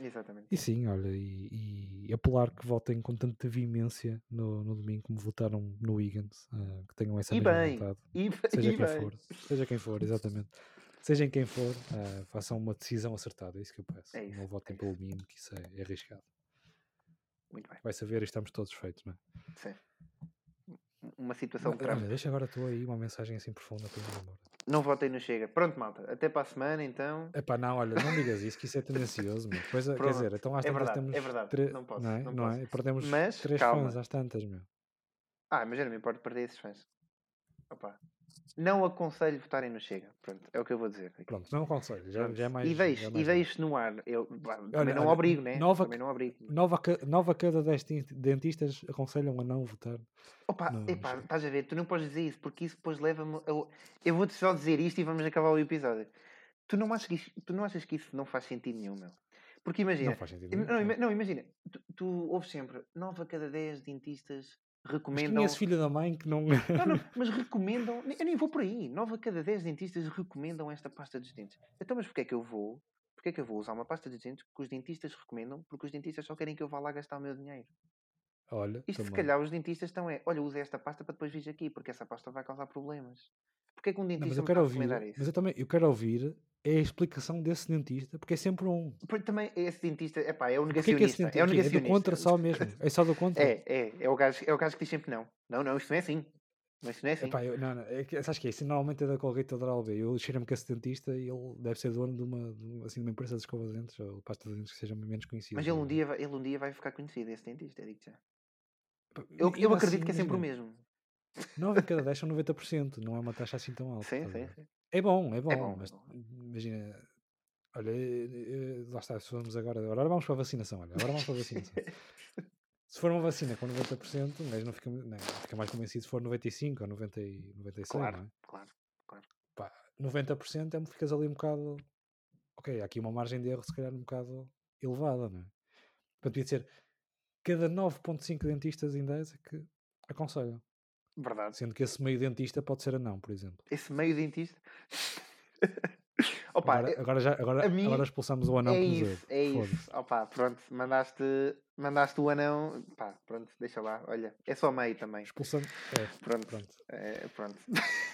Exatamente. E sim, olha, e, e apelar que votem com tanta veemência no, no domingo como votaram no Wiggins, ah, que tenham essa E mesma bem, vontade. e, Seja e quem bem. for, seja quem for, exatamente. Seja em quem for, ah, façam uma decisão acertada, é isso que eu peço. É isso, não votem é pelo mínimo, que isso é, é arriscado. Muito bem. Vai saber e estamos todos feitos, não é? Sim. Uma situação Olha, trágica. deixa agora tu aí uma mensagem assim profunda para ir embora. Não votem no Chega. Pronto, malta. Até para a semana, então. Epá, não, olha, não digas isso, que isso é tendencioso, meu. Depois, quer Pronto, dizer, então às é tantas verdade, temos é verdade, tre- não posso, não é? não Não é? posso. Perdemos Mas, três calma. fãs às tantas, meu. Ah, não me importo perder esses fãs. Opa. Não aconselho votarem no Chega. Pronto, é o que eu vou dizer. aqui. Pronto, não aconselho, já, já é mais. e já é mais e deixo no ar. Eu também Olha, não olha, obrigo, né? nova- Também não obrigo. Nova, nova cada 10 tin- dentistas aconselham a não votar. Opa, Não, epá, Chega. estás a ver? Tu não podes dizer isso porque isso depois leva-me. a- Eu vou-te só dizer isto e vamos acabar o episódio. Tu não achas que isso, tu não, achas que isso não faz sentido nenhum, meu? Porque imagina. Não faz sentido. Nenhum, Não, não, imagina, tu, tu ouves sempre 9 a cada 10 dentistas recomendam. esse filho da mãe que não. Não, não, mas recomendam. Eu nem vou por aí. 9 a cada 10 dentistas recomendam esta pasta dos dentes. Então, mas porquê é que eu vou? Porquê é que eu vou usar uma pasta de dentes que os dentistas recomendam? Porque os dentistas só querem que eu vá lá gastar o meu dinheiro. Olha, Isto se também. calhar os dentistas estão é, olha, usa esta pasta para depois vir aqui, porque essa pasta vai causar problemas. Porquê é que um Não, dentista mas eu quero ouvir. isso? Mas eu também eu quero ouvir é a explicação desse dentista, porque é sempre um. Porque também esse dentista, epá, é o Porquê que esse negacionista. dentista é o é do negacionista. contra só mesmo? É só do contra? É, é, é o, gajo, é o gajo que diz sempre não. Não, não, isto não é assim. Mas isto não é assim. Epá, eu, não, não, é que, sabes que é? Isso normalmente é da Colgate ou da Oral-B. Eu cheiro-me que esse dentista e ele deve ser dono de uma, de uma- assim, de uma empresa de escova de dentes ou pasta de dentes que seja menos conhecida. Mas ele um, dia, vai- ele um dia vai ficar conhecido, esse dentista, digo já. Eu, eu e acredito assim, que é sempre o imagina, mesmo. 9 em cada 10 são 90%, não é uma taxa assim tão alta. Sim, sim, sim. É bom, é bom, bom, é mas bom. imagina, olha, eh, eh, lá está, se formos agora, agora vamos para a vacinação, olha, agora vamos para a vacinação. se for uma vacina com 90%, um gajo não fica, não, fica mais convencido se for 95 ou 90 e 96, Claro, não é? claro. Pá, 90% é, ficas ali um bocado, ok, há aqui uma margem de erro se calhar um bocado elevada, não é? Portanto, devia ser, cada 9.5 dentistas em 10 é que aconselham. Verdade. Sendo que esse meio dentista pode ser anão, por exemplo. Esse meio dentista. Opa, agora, eu- agora, já, agora, agora expulsamos o anão é isso, é isso. Opa, pronto, mandaste, mandaste o anão. Pá, pronto, deixa lá. Olha, é só meio também. Expulsamos. É, Pronto, pronto. é, pronto.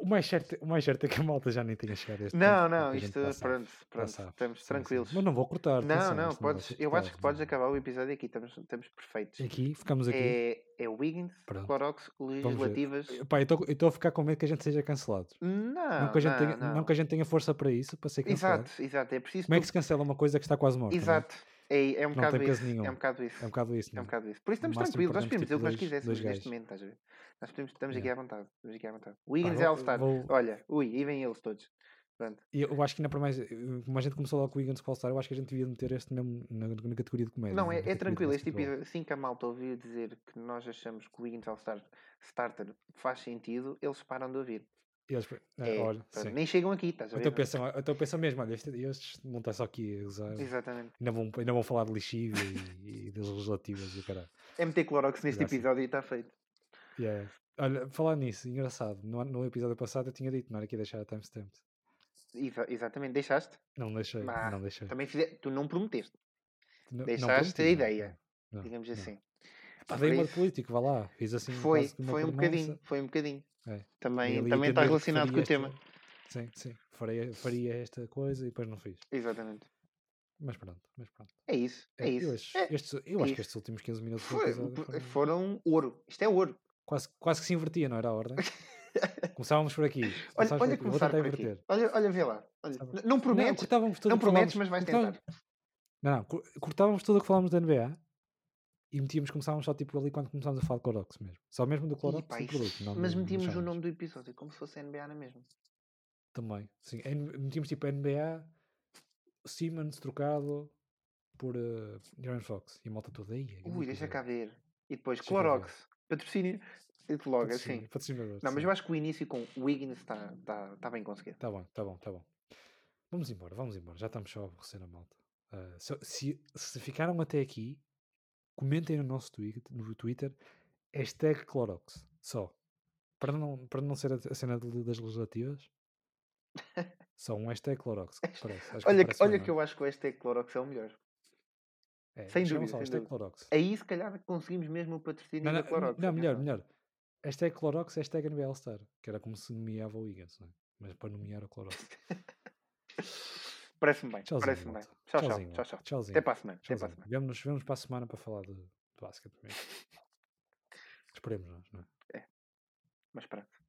O, mais certo, o mais certo é que a malta já nem tenha chegado a este Não, ponto, não, isto, pronto, pronto, estamos Sim, sim. tranquilos. Mas não vou cortar. Não, atenção, não, podes, ser eu acho que cortado, podes não. acabar o episódio aqui, estamos, estamos perfeitos. Aqui, ficamos aqui. É, é Wiggins, Pronto. Clorox, legislativas. Epá, eu estou a ficar com medo que a gente seja cancelado. Não, Não que, a gente não, tenha, não. não que a gente tenha força para isso, para ser cancelado. Exato, exato, é preciso. Como é que se cancela uma coisa que está quase morta? não é? É, é um Não bocado tem peso isso. nenhum. É um bocado isso. É um bocado isso, É um é? bocado isso. Por isso estamos tranquilos, nós podemos dizer o que nós tipo, quiséssemos neste momento, estás a ver? Nós podemos, estamos aqui à vontade. Estamos aqui à vontade. Wiggins vou- é All-Star. vou- Olha, ui, e vêm eles todos. Pronto. E eu acho que ainda para mais, como a gente começou logo com o Wiggins com All-Star, eu acho que a gente devia meter este mesmo na, na categoria de comédia. Não, é, é categoria de tranquilo. Este episódio, assim que a malta ouvir dizer que nós achamos que o Wiggins All-Star Starter faz sentido, eles param de ouvir. Eles, eh, É, olha, pronto, nem chegam aqui, estás a ver? Então pensam, então pensam mesmo, olha, este, estes não está só aqui a usar. Exatamente. Ainda vão, ainda vão falar de lixívia e, e das legislativas e o caralho. É meter Clorox neste Exato. episódio e está feito. Yeah. Olha, falar nisso, engraçado. No, no episódio passado eu tinha dito, não era que ia deixar a timestamp. Exa- exatamente. Deixaste? Não deixei, Mas não deixei. Também. Tu não prometeste, Não- não deixaste a prometi, não, ideia, não, digamos não. assim. Pá, dei uma de político, vá lá. Fiz assim foi, foi um bocadinho, foi um bocadinho. É. Também, também está relacionado com o tema. Sim, sim. Faria, faria esta coisa e depois não fiz. Exatamente. Mas pronto, mas pronto. É isso, é, é isso. Eu acho, é, este, eu é acho isso. que estes últimos 15 minutos Foi, foram... foram... ouro. Isto é ouro. Quase, quase que se invertia, não era a ordem? Começávamos por aqui. Olha, olha por aqui. Vou inverter. Olha, olha, vê lá. Olha, não prometes, não, não prometes mas vais tentar. Não, não, cortávamos tudo o que falámos da NBA e metíamos, começávamos só tipo ali quando começámos a falar de Clorox mesmo. Só mesmo do Clorox e, produto. Não mas metíamos o nome do episódio como se fosse NBA na mesma. Também, sim. Metíamos tipo NBA Siemens trocado por uh, Fox e a malta toda aí. Ui, deixa cá ver. E depois deixa Clorox, patrocínio. Logo assim. Não, mas eu acho que o início com Wiggins está tá, tá bem conseguido. Está bom, está bom, está bom. Vamos embora, vamos embora. Já estamos só a aborrecer a malta. Uh, se, se, se, ficaram até aqui, comentem no nosso tweet, no Twitter hashtag Clorox. Só. Para não, para não ser a, cena das legislativas. Só um hashtag Clorox. Parece. olha que, olha que eu acho que o hashtag Clorox é o melhor. É, sem dúvida. Sem dúvida. Clorox. Aí se calhar conseguimos mesmo o patrocínio não, da Clorox. Não, melhor, melhor. Hashtag Clorox, hashtag NBA Star. Que era como se nomeava o Higgins, não é? Mas para nomear o Clorox. Parece-me bem. Parece bem. Tchau, tchau, tchau, tchau. Tchauzinho. Até para a semana. Até para a semana. Vemo-nos vemos para a semana para falar de, de basquete. Esperemos nós, não é? É. Mas pronto.